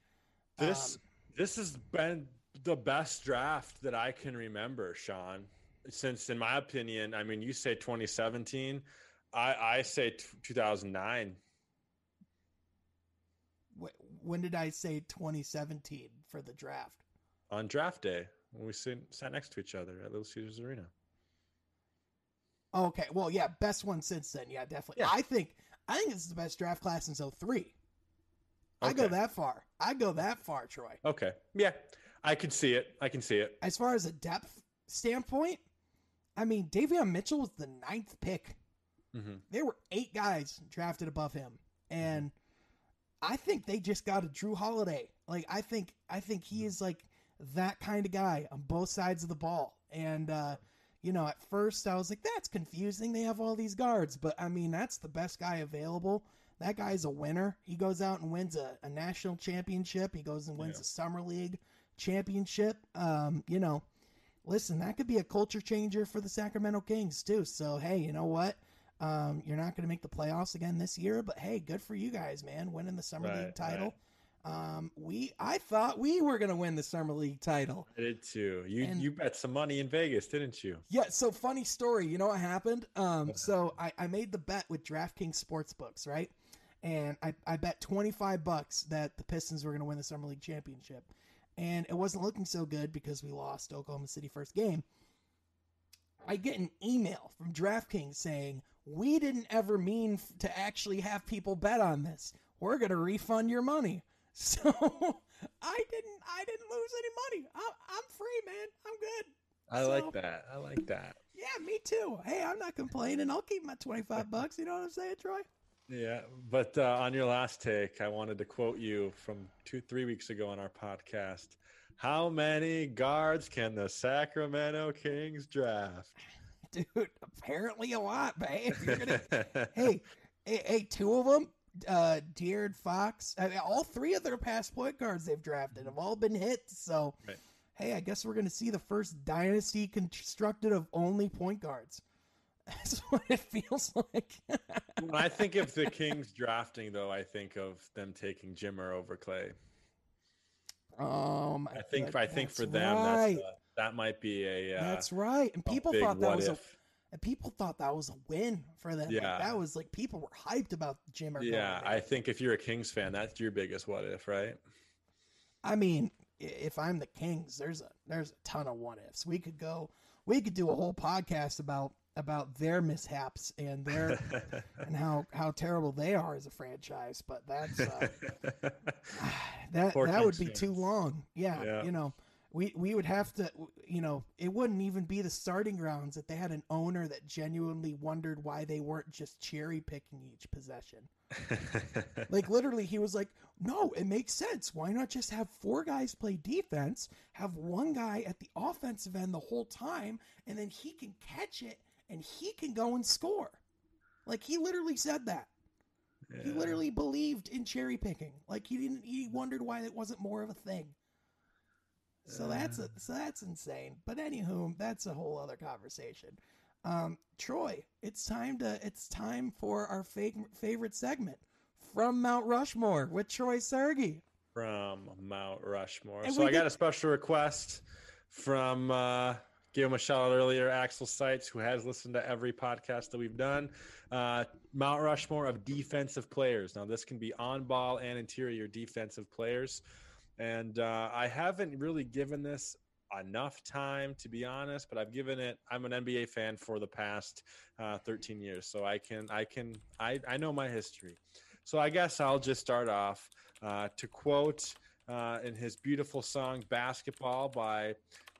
This Um, this has been the best draft that I can remember, Sean. Since, in my opinion, I mean, you say 2017, I I say t- 2009. when did I say 2017 for the draft? on draft day when we sit, sat next to each other at Little Caesars Arena. Okay, well, yeah, best one since then. Yeah, definitely. Yeah. I think I think it's the best draft class since 03. I go that far. I go that far, Troy. Okay, yeah, I can see it. I can see it. As far as a depth standpoint, I mean, Davion Mitchell was the ninth pick. hmm there were eight guys drafted above him and i think they just got a jrue holiday like i think i think he is like that kind of guy on both sides of the ball and uh you know at first i was like that's confusing they have all these guards but i mean that's the best guy available that guy's a winner he goes out and wins a, a national championship he goes and wins Yeah. a summer league championship um you know listen, that could be a culture changer for the Sacramento Kings too. So hey, you know what? Um, you're not going to make the playoffs again this year, but hey, good for you guys, man, winning the summer Right, league title. right. Um, we I thought we were going to win the summer league title. I did too. You And- you bet some money in Vegas, didn't you? Yeah, so funny story. You know what happened? Um, so I, I made the bet with DraftKings Sportsbooks, right? And I, I bet 25 bucks that the Pistons were going to win the Summer League championship. And it wasn't looking so good because we lost Oklahoma City first game. I get an email from DraftKings saying, We didn't ever mean to actually have people bet on this. We're going to refund your money. So I didn't I didn't lose any money. I'm, I'm free, man. I'm good. I So- like that. I like that. Yeah, me too. Hey, I'm not complaining. I'll keep my 25 bucks. You know what I'm saying, Troy? Yeah, but uh, on your last take, I wanted to quote you from two, three weeks ago on our podcast. How many guards can the Sacramento Kings draft? Dude, apparently a lot, but hey, if you're gonna, hey, hey, hey, two of them, uh, De'Aaron Fox, I mean, all three of their past point guards they've drafted have all been hits. So, Right. hey, I guess we're going to see the first dynasty constructed of only point guards. That's what it feels like. when I think of the Kings drafting, though, I think of them taking Jimmer over Klay. um, I think I think for them, right. that's uh, that might be a, uh, that's right. And people thought that was a if. And people thought that was a win for them. Like, Yeah. that was like people were hyped about going Yeah. I think if you're a Kings fan, that's your biggest what if, right? I mean, if I'm the Kings, there's a there's a ton of what ifs. We could go, we could do a whole podcast about about their mishaps and their and how how terrible they are as a franchise. But that's uh, that Poor that would Kings be too long. Yeah, Yeah. you know, we we would have to, you know, it wouldn't even be the starting grounds if they had an owner that genuinely wondered why they weren't just cherry picking each possession. Like literally, he was like, "No, it makes sense. Why not just have four guys play defense, have one guy at the offensive end the whole time, and then he can catch it and he can go and score." Like he literally said that. He literally believed in cherry picking. Like he didn't. He wondered why it wasn't more of a thing. So that's a, so that's insane. But anywho, that's a whole other conversation. Um, Troy, it's time to it's time for our fake, favorite segment from Mount Rushmore with Troy Sergey. from Mount Rushmore. And so I got a special request from uh gave him a shout out earlier, Axel Seitz, who has listened to every podcast that we've done. Uh, Mount Rushmore of defensive players. Now this can be on ball and interior defensive players. And uh, I haven't really given this enough time to be honest, but I've given it. I'm an NBA fan for the past uh, 13 years, so I can I can I I know my history. So I guess I'll just start off uh, to quote uh, in his beautiful song "Basketball" by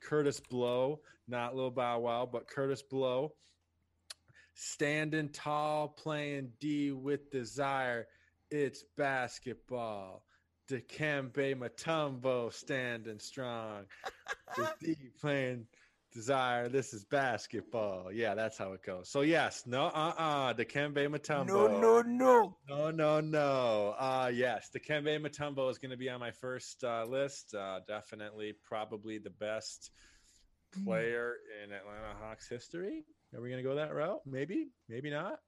Kurtis Blow, not Lil Bow Wow, but Kurtis Blow. Standing tall, playing D with desire. It's basketball. Dikembe Mutombo standing strong. With D playing desire. This is basketball. Yeah, that's how it goes. So yes, no, uh, uh Dikembe Mutombo. No, no, no. No, no, no. Uh, yes, Dikembe Mutombo is going to be on my first uh, list. Uh, definitely, probably the best player in Atlanta Hawks history. Are we going to go that route? Maybe, maybe not.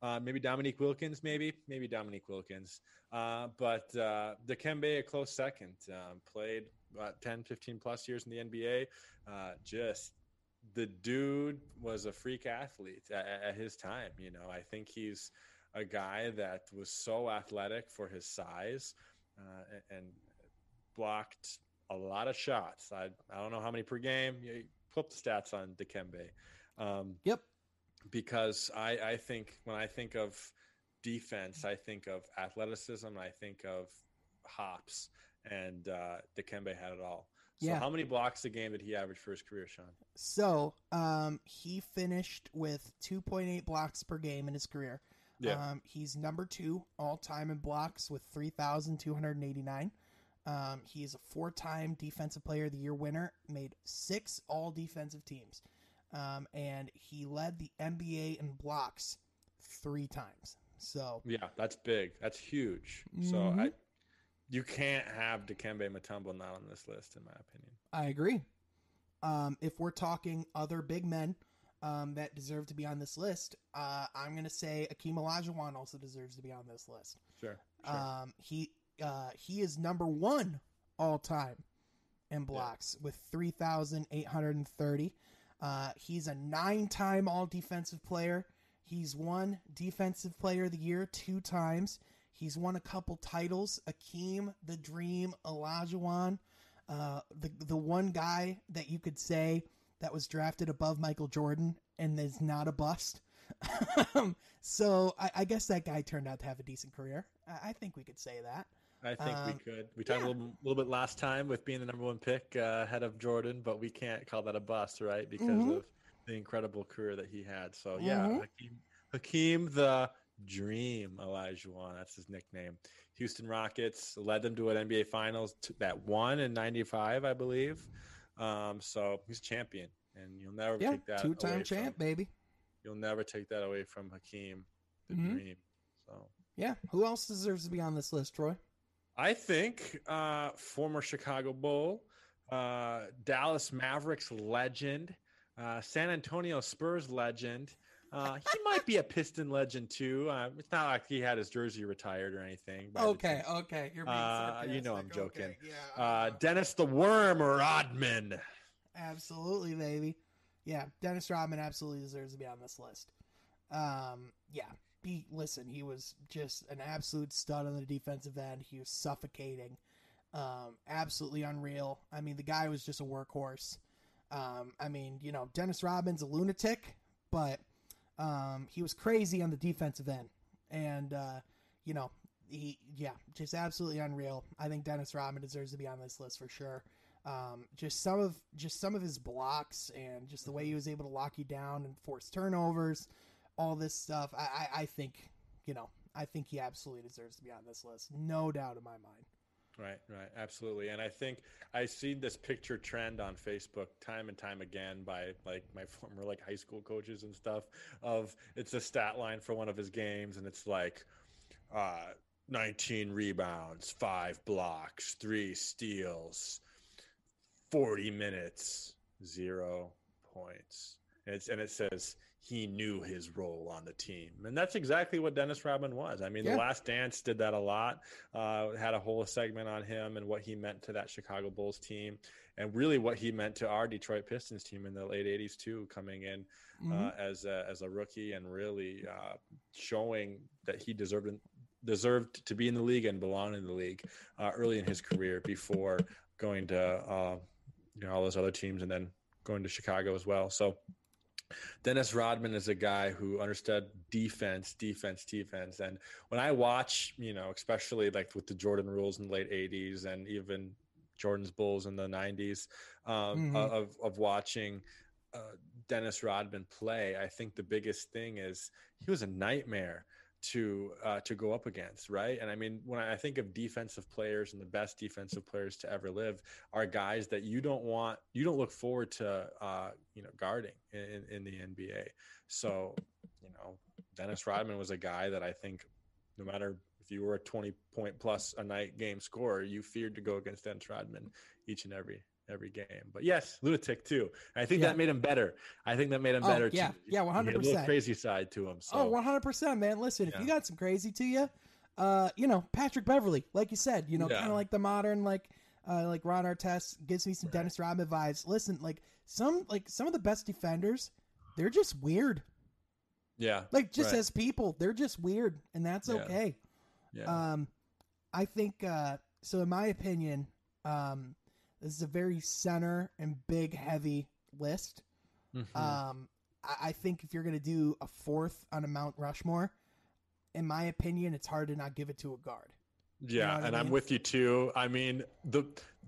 Uh, maybe Dominique Wilkins, maybe, maybe Dominique Wilkins. Uh, but uh, Dikembe, a close second. Um, played about 10, 15 plus years in the NBA. Uh, just the dude was a freak athlete at, at his time. You know, I think he's a guy that was so athletic for his size uh, and, and blocked a lot of shots. I, I don't know how many per game. You pull up the stats on Dikembe. Um, Yep. Because I, I think when I think of defense, I think of athleticism, I think of hops, and uh, Dikembe had it all. So, Yeah. how many blocks a game did he average for his career, Sean? So, um, he finished with 2.8 blocks per game in his career. Um, he's number two all time in blocks with 3,289. Um, he is a four time Defensive Player of the Year winner, made six all defensive teams. Um, and he led the NBA in blocks three times. So, Yeah, that's big. That's huge. So Mhm. I, you can't have Dikembe Mutombo not on this list, in my opinion. I agree. um, if we're talking other big men um, that deserve to be on this list, uh, I'm going to say Akeem Olajuwon also deserves to be on this list. Sure. sure. Um, he uh, he is number one all time in blocks yeah. with 3,830. Uh, he's a nine-time All Defensive Player. He's won Defensive Player of the Year two times. He's won a couple titles. Hakeem, the Dream, Olajuwon, uh, the the one guy that you could say that was drafted above Michael Jordan and is not a bust. so I, I, guess that guy turned out to have a decent career. I, I think we could say that. I think um, we could. We talked yeah. a little, little, bit last time with being the number one pick uh, ahead of Jordan, but we can't call that a bust, right? Because mm-hmm. of the incredible career that he had. So yeah, mm-hmm. Hakeem, Hakeem the Dream Olajuwon. That's his nickname. Houston Rockets led them to an NBA Finals that won in '95, I believe. Um, so he's champion, and you'll never yeah, take that. Two-time champ, from, baby. You'll never take that away from Hakeem, the mm-hmm. Dream. So yeah, who else deserves to be on this list, Troy? I think uh, former Chicago Bull, uh, Dallas Mavericks legend, uh, San Antonio Spurs legend, uh, he might be a Piston legend too. Uh, it's not like he had his jersey retired or anything. Okay, okay, you're being uh, You know I'm joking. Okay, yeah, uh, Dennis the Worm Rodman. Absolutely, baby. Yeah, Dennis Rodman absolutely deserves to be on this list. Um, yeah, he listen. He was just an absolute stud on the defensive end. He was suffocating. Um, absolutely unreal. I mean, the guy was just a workhorse. Um, I mean, you know, Dennis Rodman's a lunatic, but um, he was crazy on the defensive end, and uh, you know, he yeah, just absolutely unreal. I think Dennis Rodman deserves to be on this list for sure. Um, just some of just some of his blocks and just the way he was able to lock you down and force turnovers, all this stuff. I, I, I think you know I think he absolutely deserves to be on this list, no doubt in my mind. Right, right, absolutely. And I think I see this picture trend on Facebook time and time again by like my former like high school coaches and stuff of it's a stat line for one of his games and it's like uh 19 rebounds, 5 blocks, 3 steals, 40 minutes, 0 points. And it's and it says he knew his role on the team. And that's exactly what Dennis Rodman was. I mean, yeah. The Last Dance did that a lot, uh, had a whole segment on him and what he meant to that Chicago Bulls team, and really what he meant to our Detroit Pistons team in the late 80s, too, coming in uh, mm-hmm. uh, as, a, as a rookie and really uh, showing that he deserved deserved to be in the league and belong in the league uh, early in his career before going to uh, you know all those other teams and then going to Chicago as well. So Dennis Rodman is a guy who understood defense, defense, defense. And when I watch, you know, especially like with the Jordan rules in the late 80s and even Jordan's Bulls in the 90s, um, mm-hmm. of, of watching uh, Dennis Rodman play, I think the biggest thing is he was a nightmare to uh, to go up against, right? And I mean, when I think of defensive players and the best defensive players to ever live are guys that you don't want, you don't look forward to, uh, you know, guarding in, in the NBA. So, you know, Dennis Rodman was a guy that I think, no matter if you were a twenty point plus a night game scorer, you feared to go against Dennis Rodman each and every every game. But yes, lunatic too. And I think yeah. that made him better. I think that made him oh, better. Yeah, too. yeah, one hundred percent. Crazy side to him. So. Oh, one hundred percent, man. Listen, yeah. if you got some crazy to you, uh, you know, Patrick Beverley, like you said, you know, yeah. kind of like the modern, like, uh, like Ron Artest gives me some right. Dennis Rodman vibes. Listen, like some, like some of the best defenders, they're just weird. Yeah, like just right. as people, they're just weird, and that's okay. Yeah. Um, I think uh, so. In my opinion, um, this is a very center and big, heavy list. Mm-hmm. Um, I, I think if you're going to do a fourth on a Mount Rushmore, in my opinion, it's hard to not give it to a guard. Yeah, you know and I am with you too. I mean, the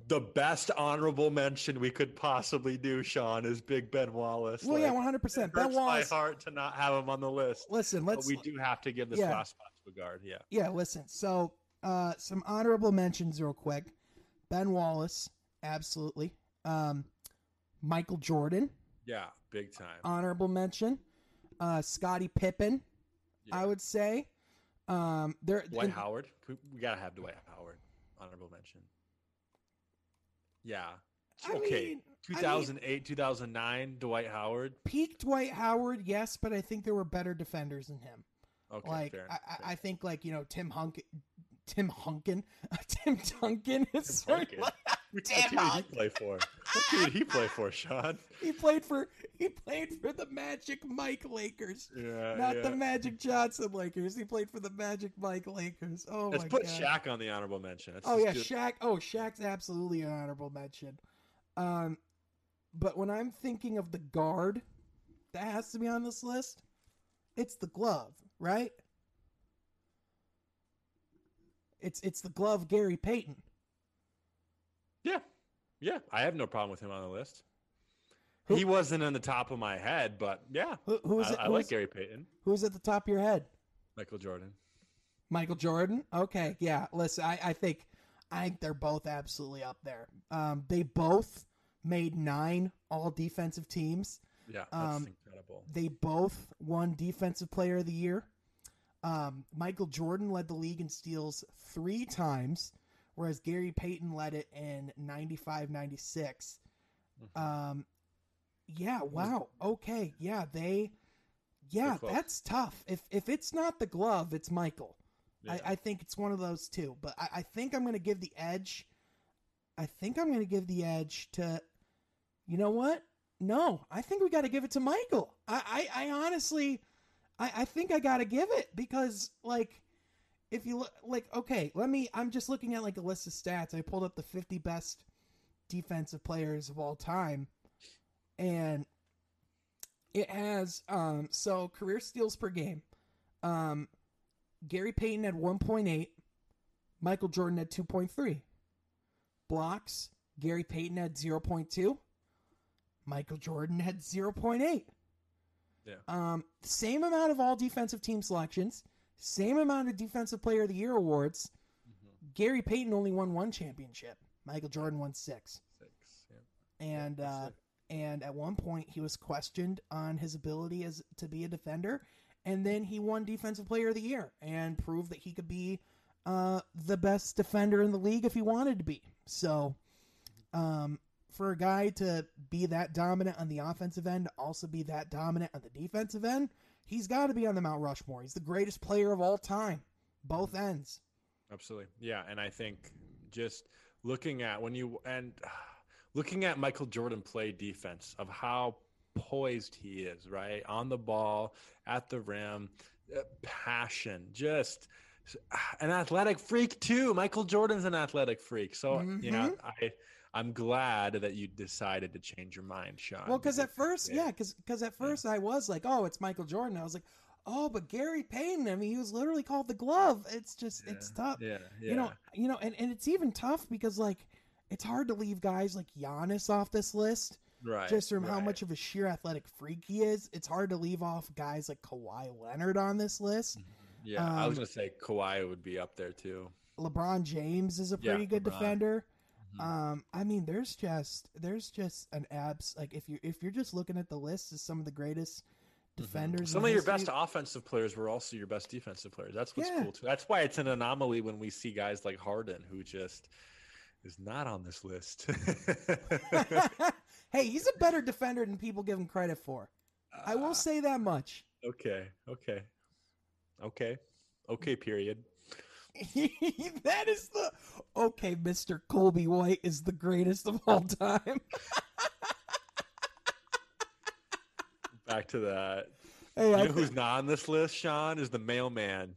the best honorable mention we could possibly do, Sean, is Big Ben Wallace. Well, like, yeah, one hundred percent. Ben Wallace. My heart to not have him on the list. Listen, let's. But we do have to give this yeah. last spot to a guard. Yeah. Yeah. Listen. So, uh, some honorable mentions, real quick. Ben Wallace, Absolutely. Um, Michael Jordan. Yeah, big time. Honorable mention. Uh, Scottie Pippen. Yeah. I would say. Um, there. Dwight and, Howard. We gotta have Dwight Howard. Honorable mention. Yeah. I okay. Mean, 2008, 2009, Dwight Howard. peak Dwight Howard, yes, but I think there were better defenders than him. Okay, like fair I, fair I think like you know Tim Hunk, Tim Hunkin, Tim Duncan is Tim Duncan. What Tim team did he Hunk. play for? What team did he play for, Sean? he played for he played for the Magic Mike Lakers. Yeah, Not yeah. the Magic Johnson Lakers. He played for the Magic Mike Lakers. Oh Let's my put god. Shaq on the honorable mention. Let's Oh yeah, do- Shaq. Oh, Shaq's absolutely an honorable mention. Um, but when I'm thinking of the guard that has to be on this list, it's the glove, right? It's it's the glove, Gary Payton. Yeah, yeah. I have no problem with him on the list. Who- He wasn't in the top of my head, but yeah, Who, who's I, it? I who's, like Gary Payton, who's at the top of your head? Michael Jordan. Michael Jordan. Okay, yeah. Listen, I, I think I think they're both absolutely up there. Um, they both made nine all defensive teams. Yeah, that's Um, incredible. They both won Defensive Player of the Year. Um, Michael Jordan led the league in steals three times, whereas Gary Payton led it in 95 96. Mhm. Um, yeah, wow. Okay, yeah, they, yeah, that's tough. If if it's not the glove, it's Michael. Yeah. I, I think it's one of those two. But I, I think I'm going to give the edge. I think I'm going to give the edge to. You know what? No, I think we got to give it to Michael. I, I, I honestly, I, I think I got to give it because like, if you look like, okay, let me. I'm just looking at like a list of stats. I pulled up the 50 best defensive players of all time, and it has um so career steals per game. Um, Gary Payton had 1.8. Michael Jordan had 2.3. Blocks, Gary Payton had 0.2. Michael Jordan had 0.8. Yeah. Um, same amount of all defensive team selections, same amount of defensive player of the year awards. Mhm. Gary Payton only won one championship. Michael Jordan won six. Six. Yeah. And That's uh, it. and at one point he was questioned on his ability as to be a defender and then he won defensive player of the year and proved that he could be uh, the best defender in the league if he wanted to be so um, for a guy to be that dominant on the offensive end also be that dominant on the defensive end he's got to be on the mount rushmore he's the greatest player of all time both ends Absolutely. Yeah, and I think just looking at when you and looking at Michael Jordan play defense of how poised he is, right? On the ball, at the rim, uh, passion, just an athletic freak too. Michael Jordan's an athletic freak. So, you know, I I'm glad that you decided to change your mind, Sean. Well, because at first, yeah. yeah, because at first I was like, oh, it's Michael Jordan. I was like, oh, but Gary Payton. I mean, he was literally called the glove. It's just, it's tough. Yeah, yeah. You know, you know, and, and it's even tough because like it's hard to leave guys like Giannis off this list right. just from how much of a sheer athletic freak he is. It's hard to leave off guys like Kawhi Leonard on this list. Yeah, I was um, gonna say Kawhi would be up there too. LeBron James is a Yeah, pretty good LeBron. defender. Mhm. Um, I mean, there's just there's just an abs like if you if you're just looking at the list as some of the greatest defenders. Mm-hmm. Some of your history- best offensive players were also your best defensive players. That's what's Yeah. cool too. That's why it's an anomaly when we see guys like Harden who just is not on this list. hey, he's a better defender than people give him credit for. I will say that much. Okay. Okay. Okay. Okay. Period. that is the okay. Mister Coby White is the greatest of all time. Back to that. Hey, You know who's not on this list, Sean? Is the mailman.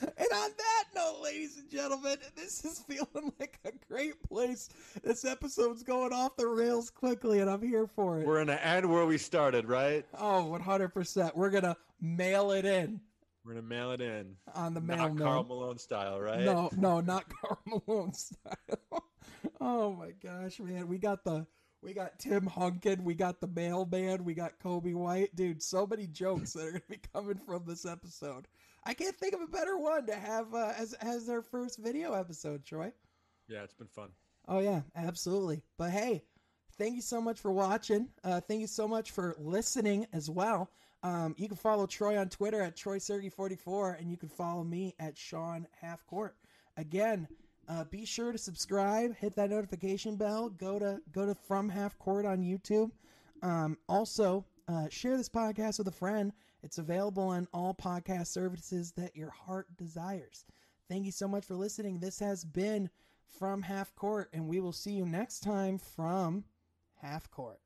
And on that note, ladies and gentlemen, this is feeling like a great place. This episode's going off the rails quickly, and I'm here for it. We're gonna end where we started, right? oh, 100%. We're going to mail it in We're gonna mail it in. on the mail. Not. Karl Malone style, right? No, no, not Karl Malone style. oh my gosh, man. We got the we got Tim Hunkin, we got the mailman, we got Coby White. Dude, so many jokes that are gonna be coming from this episode. I can't think of a better one to have uh, as as our first video episode, Troy. Yeah, it's been fun. Oh yeah, absolutely. But hey, thank you so much for watching. Uh, thank you so much for listening as well. Um, you can follow Troy on Twitter at TroySergy44, and you can follow me at Sean Halfcourt. Again, Uh, be sure to subscribe, hit that notification bell. Go to go to From Half Court on YouTube. Um, also, uh, share this podcast with a friend. It's available on all podcast services that your heart desires. Thank you so much for listening. This has been From Half Court, and we will see you next time from Half Court.